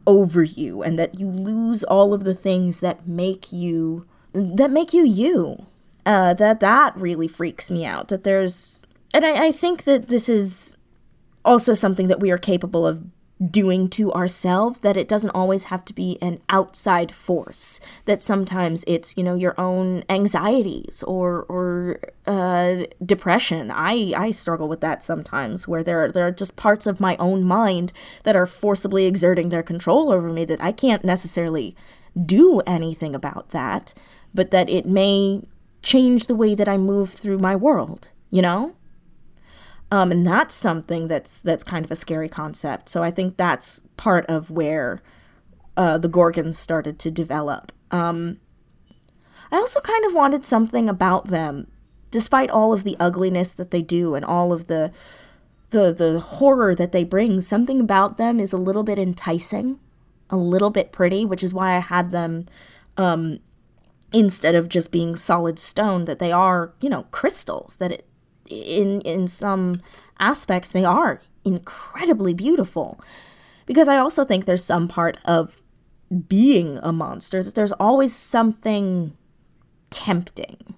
over you and that you lose all of the things that make you that make you you. Uh, that that really freaks me out that there's and I, I think that this is also something that we are capable of doing to ourselves that it doesn't always have to be an outside force that sometimes it's you know your own anxieties or or uh, depression. I i struggle with that sometimes where there are, there are just parts of my own mind that are forcibly exerting their control over me that i can't necessarily do anything about that but that it may change the way that i move through my world you know um, and that's something that's that's kind of a scary concept. So I think that's part of where uh, the Gorgons started to develop. Um, I also kind of wanted something about them, despite all of the ugliness that they do and all of the the the horror that they bring. Something about them is a little bit enticing, a little bit pretty, which is why I had them um, instead of just being solid stone. That they are, you know, crystals. That it in in some aspects they are incredibly beautiful. Because i also think there's some part of being a monster that there's always something tempting.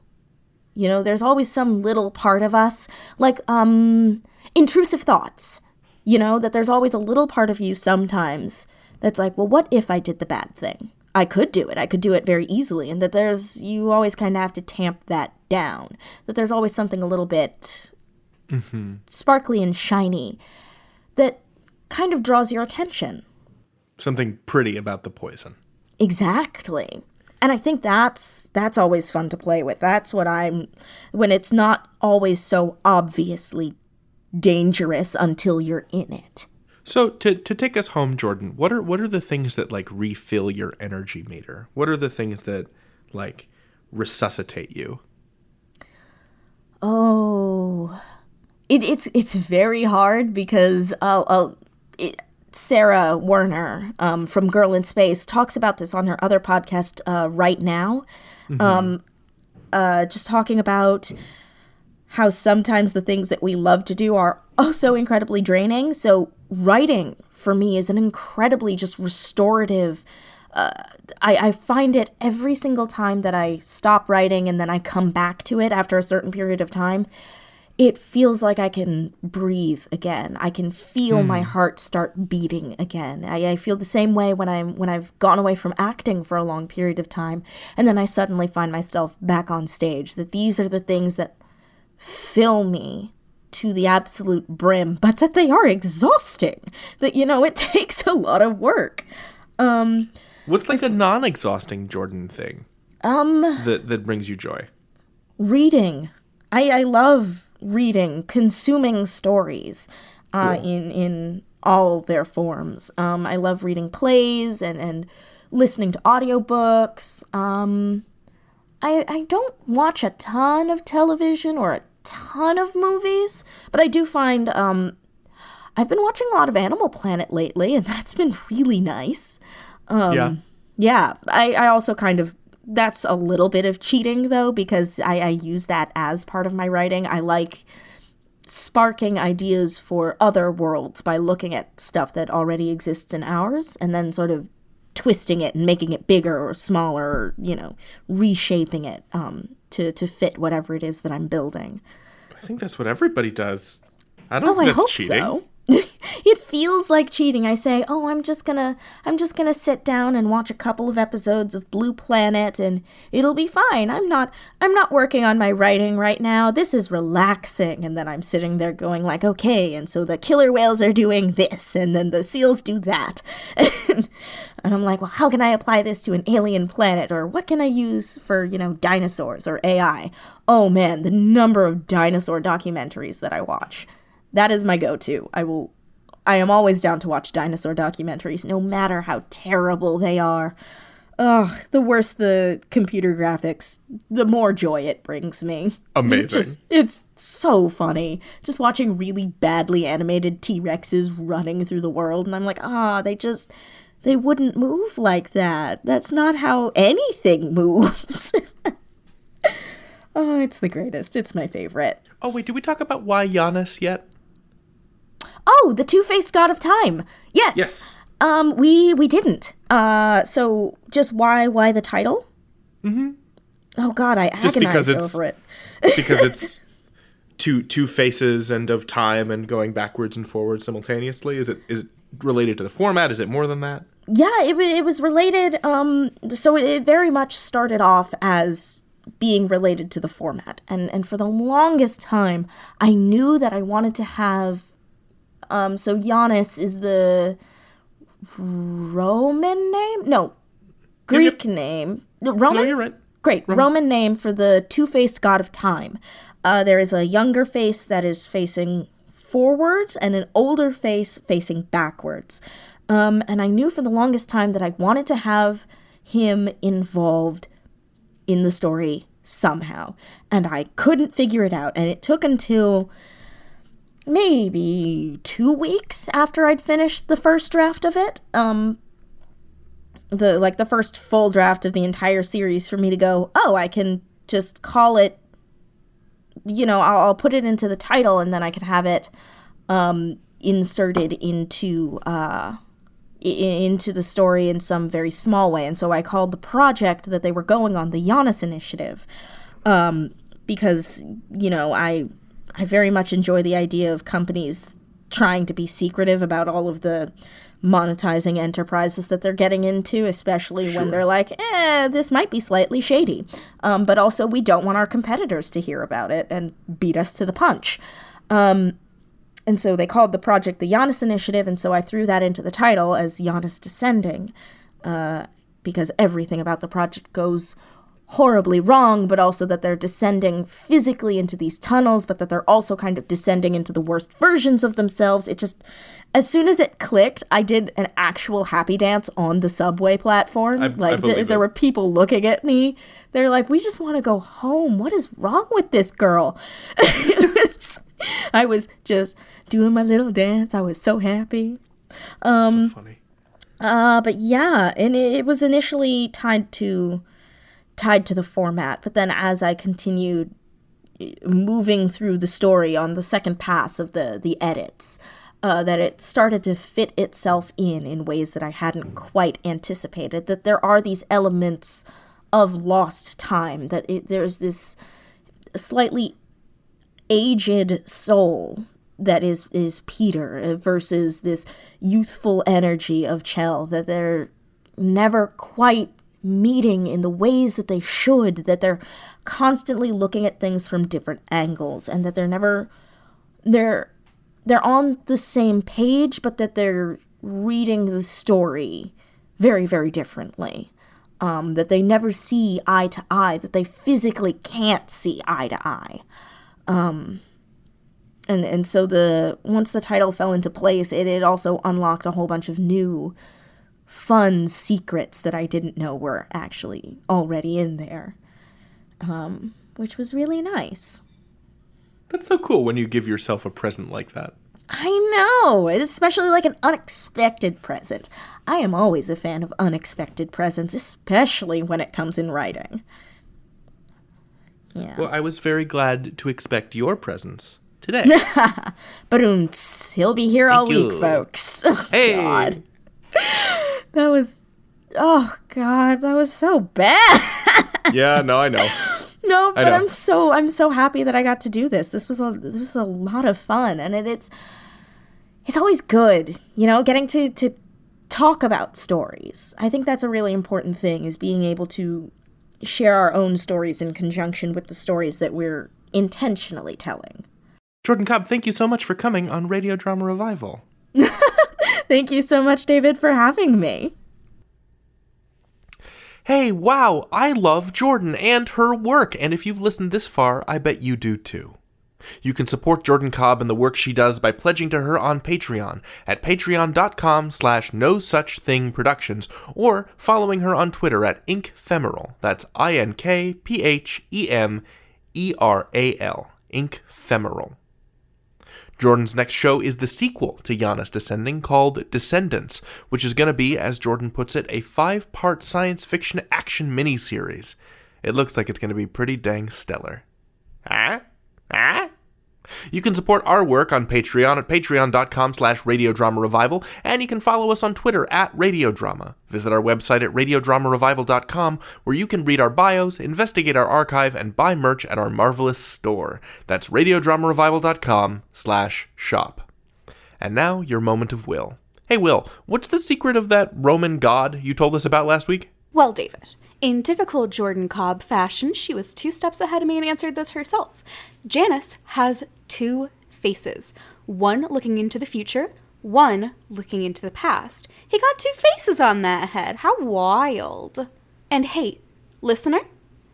You know there's always some little part of us like um intrusive thoughts. You know that there's always a little part of you sometimes that's like well what if i did the bad thing I could do it. I could do it very easily. And that there's, you always kind of have to tamp that down. That there's always something a little bit mm-hmm. sparkly and shiny that kind of draws your attention. Something pretty about the poison. Exactly. And I think that's that's always fun to play with. That's what I'm when it's not always so obviously dangerous until you're in it. So to to take us home, Jordan, what are what are the things that like refill your energy meter? What are the things that like resuscitate you? Oh, it, it's it's very hard because I'll, I'll it, Sarah Werner um, from Girl in Space talks about this on her other podcast uh, right now, um, uh, just talking about how sometimes the things that we love to do are also incredibly draining. So writing for me is an incredibly just restorative uh, I, I find it every single time that I stop writing and then I come back to it after a certain period of time it feels like I can breathe again. I can feel my Hmm. heart start beating again. I, I feel the same way when I'm when I've gone away from acting for a long period of time, and then I suddenly find myself back on stage. That these are the things that fill me to the absolute brim, but that they are exhausting. That you know it takes a lot of work. What's like a non-exhausting Jordan thing Um, that that brings you joy? reading. I, I love reading, consuming stories uh, in in all their forms. Um, I love reading plays and, and listening to audiobooks. Um, I I don't watch a ton of television or a ton of movies, but I do find um, I've been watching a lot of Animal Planet lately, and that's been really nice. yeah. Yeah, I, I also kind of that's a little bit of cheating though because I, I use that as part of my writing. I like sparking ideas for other worlds by looking at stuff that already exists in ours and then sort of twisting it and making it bigger or smaller or, you know, reshaping it um, to, to fit whatever it is that I'm building. I think that's what everybody does. I don't Oh, think I hope cheating. so. It feels like cheating. I say, "Oh, I'm just going to I'm just going to sit down and watch a couple of episodes of Blue Planet and it'll be fine. I'm not I'm not working on my writing right now. This is relaxing." And then I'm sitting there going like, "Okay, and so the killer whales are doing this and then the seals do that." and I'm like, "Well, how can I apply this to an alien planet or what can I use for, you know, dinosaurs or AI?" Oh man, the number of dinosaur documentaries that I watch. That is my go-to. I will I am always down to watch dinosaur documentaries no matter how terrible they are. Ugh, the worse the computer graphics, the more joy it brings me. It's Amazing. just it's so funny. Just watching really badly animated T-Rexes running through the world and I'm like, "Ah, they just they wouldn't move like that. That's not how anything moves." oh, it's the greatest. It's my favorite. Oh wait, did we talk about why Janus yet? Oh, the two-faced god of time. Yes. Yes. Um, we we didn't. Uh, so just why why the title? Mm-hmm. Oh God, I because agonized over it. Because it's two two faces and of time and going backwards and forwards simultaneously. Is it is it related to the format? Is it more than that? Yeah, it, it was related. Um, so it, it very much started off as being related to the format, and and for the longest time, I knew that I wanted to have. Um, so Janus is the Roman name? No, Greek name. No, Roman. No, you're right. Great. Roman name for the two faced god of time. Uh, there is a younger face that is facing forward and an older face facing backwards. Um, and I knew for the longest time that I wanted to have him involved in the story somehow. And I couldn't figure it out. And it took until maybe two weeks after I'd finished the first draft of it. Um, the like the first full draft of the entire series for me to go, oh, I can just call it. You know, I'll, I'll put it into the title, and then I can have it um, inserted into uh, i- into the story in some very small way. And so I called the project that they were going on the Janus Initiative, um, because you know I I very much enjoy the idea of companies trying to be secretive about all of the monetizing enterprises that they're getting into, especially when they're like, eh, this might be slightly shady. Um, but also, we don't want our competitors to hear about it and beat us to the punch. Um, and so they called the project the Janus Initiative, and so I threw that into the title as Janus Descending, uh, because everything about the project goes horribly wrong, but also that they're descending physically into these tunnels, but that they're also kind of descending into the worst versions of themselves. It just, as soon as it clicked, I did an actual happy dance on the subway platform. I- I like, th- believe there were people looking at me. They're like, we just want to go home. What is wrong with this girl? Was- I was just doing my little dance. I was so happy. so funny. Uh, but yeah, and it, it was initially tied to tied to the format, but then as I continued eh, moving through the story on the second pass of the the edits, Uh, that it started to fit itself in in ways that I hadn't quite anticipated. That there are these elements of lost time. That it, there's this slightly aged soul that is is Peter versus this youthful energy of Chell. That they're never quite meeting in the ways that they should. That they're constantly looking at things from different angles, and that they're never they're they're on the same page, but that they're reading the story very, very differently. Um, that they never see eye to eye, that they physically can't see eye to eye. Um, and and so the once the title fell into place, it, it also unlocked a whole bunch of new fun secrets that I didn't know were actually already in there, um, which was really nice. That's so cool when you give yourself a present like that. I know, especially like an unexpected present. I am always a fan of unexpected presents, especially when it comes in writing. Yeah. Well, I was very glad to expect your presence today. but he'll be here Thank all you. week, folks. Oh, hey. God. That was, oh God, that was so bad. yeah, no, I know. No, but I'm so I'm so happy that I got to do this. This was a this was a lot of fun, and it, it's it's always good, you know, getting to to talk about stories. I think that's a really important thing is being able to share our own stories in conjunction with the stories that we're intentionally telling. Jordan Cobb, thank you so much for coming on Radio Drama Revival. thank you so much, David, for having me hey, wow, I love Jordan and her work, and if you've listened this far, I bet you do too. You can support Jordan Cobb and the work she does by pledging to her on Patreon at patreon.com slash no such thing productions or following her on Twitter at Inkphemeral. That's I-N-K-P-H-E-M-E-R-A-L. Inkphemeral. Jordan's next show is the sequel to Janus Descending called Descendants, which is going to be, as Jordan puts it, a five part science fiction action miniseries. It looks like it's going to be pretty dang stellar. Huh? You can support our work on Patreon at patreon.com slash radiodramarevival, and you can follow us on Twitter at radiodrama. Visit our website at radiodramarevival.com, where you can read our bios, investigate our archive, and buy merch at our marvelous store. That's radiodramarevival.com slash shop. And now, your moment of Wil. Hey, Wil, what's the secret of that Roman god you told us about last week? Well, David, in typical Jordan Cobb fashion, she was two steps ahead of me and answered this herself. Janus has two faces one looking into the future, one looking into the past. He got two faces on that head. How wild. And hey, listener,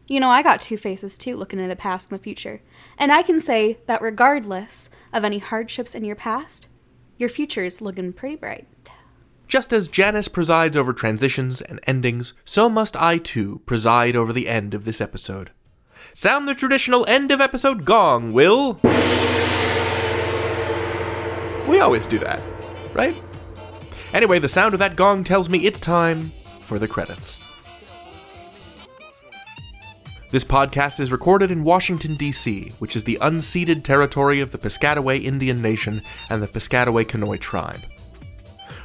you know, I got two faces too, looking into the past and the future. And I can say that regardless of any hardships in your past, your future is looking pretty bright. Just as Janus presides over transitions and endings, so must I too preside over the end of this episode. Sound the traditional end of episode gong, Wil. We always do that, right? Anyway, the sound of that gong tells me it's time for the credits. This podcast is recorded in Washington, D.C., which is the unceded territory of the Piscataway Indian Nation and the Piscataway Conoy Tribe.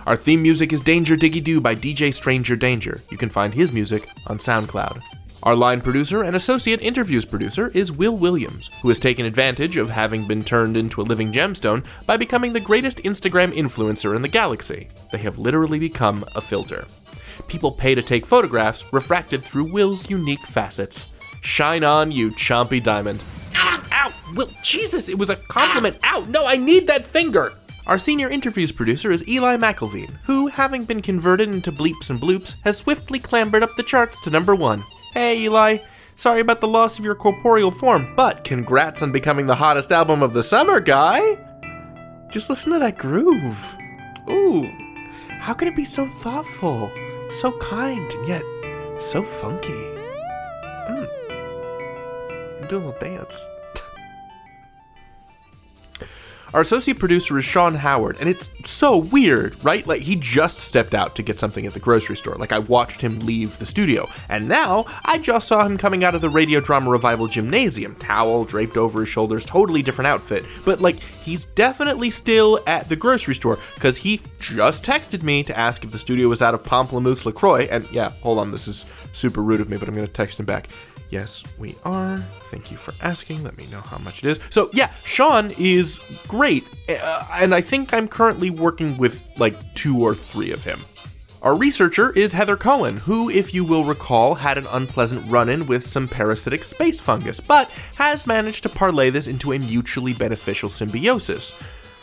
Our theme music is Danger Diggy Doo by DJ Stranger Danger. You can find his music on SoundCloud. Our line producer and associate interviews producer is Wil Williams, who has taken advantage of having been turned into a living gemstone by becoming the greatest Instagram influencer in the galaxy. They have literally become a filter. People pay to take photographs refracted through Wil's unique facets. Shine on, you chompy diamond. Ow! Wil, Jesus, it was a compliment. Ow, no, I need that finger! Our senior interviews producer is Eli McElveen, who, having been converted into bleeps and bloops, has swiftly clambered up the charts to number one. Hey, Eli, sorry about the loss of your corporeal form, but congrats on becoming the hottest album of the summer, guy! Just listen to that groove. Ooh, how can it be so thoughtful, so kind, and yet so funky? Hmm. I'm doing a little dance. Our associate producer is Sean Howard, and it's so weird, right? Like, he just stepped out to get something at the grocery store. Like, I watched him leave the studio. And now, I just saw him coming out of the Radio Drama Revival gymnasium. Towel draped over his shoulders, totally different outfit. But, like, he's definitely still at the grocery store, because he just texted me to ask if the studio was out of Pamplemousse LaCroix. And yeah, hold on, this is super rude of me, but I'm to text him back. Yes, we are. Thank you for asking. Let me know how much it is. So, yeah, Sean is great. Uh, and I think I'm currently working with like two or three of him. Our researcher is Heather Cohen, who, if you will recall, had an unpleasant run in with some parasitic space fungus, but has managed to parlay this into a mutually beneficial symbiosis.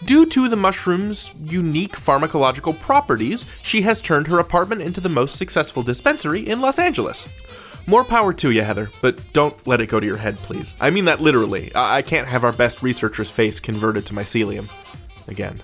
Due to the mushroom's unique pharmacological properties, she has turned her apartment into the most successful dispensary in Los Angeles. More power to you, Heather, but don't let it go to your head, please. I mean that literally. I, I can't have our best researcher's face converted to mycelium. Again.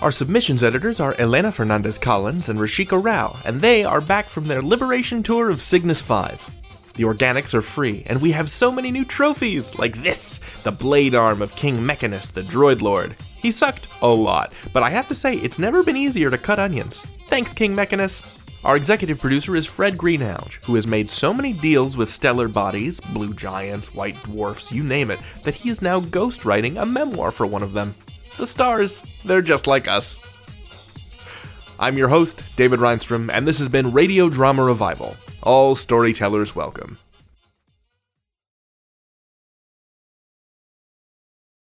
Our submissions editors are Elena Fernandez Collins and Rashika Rao, and they are back from their liberation tour of Cygnus 5. The organics are free, and we have so many new trophies, like this the blade arm of King Mechanus, the droid lord. He sucked a lot, but I have to say, it's never been easier to cut onions. Thanks, King Mechanus! Our executive producer is Fred Greenhalgh, who has made so many deals with stellar bodies, blue giants, white dwarfs, you name it, that he is now ghostwriting a memoir for one of them. The stars, they're just like us. I'm your host, David Rheinstrom, and this has been Radio Drama Revival. All storytellers welcome.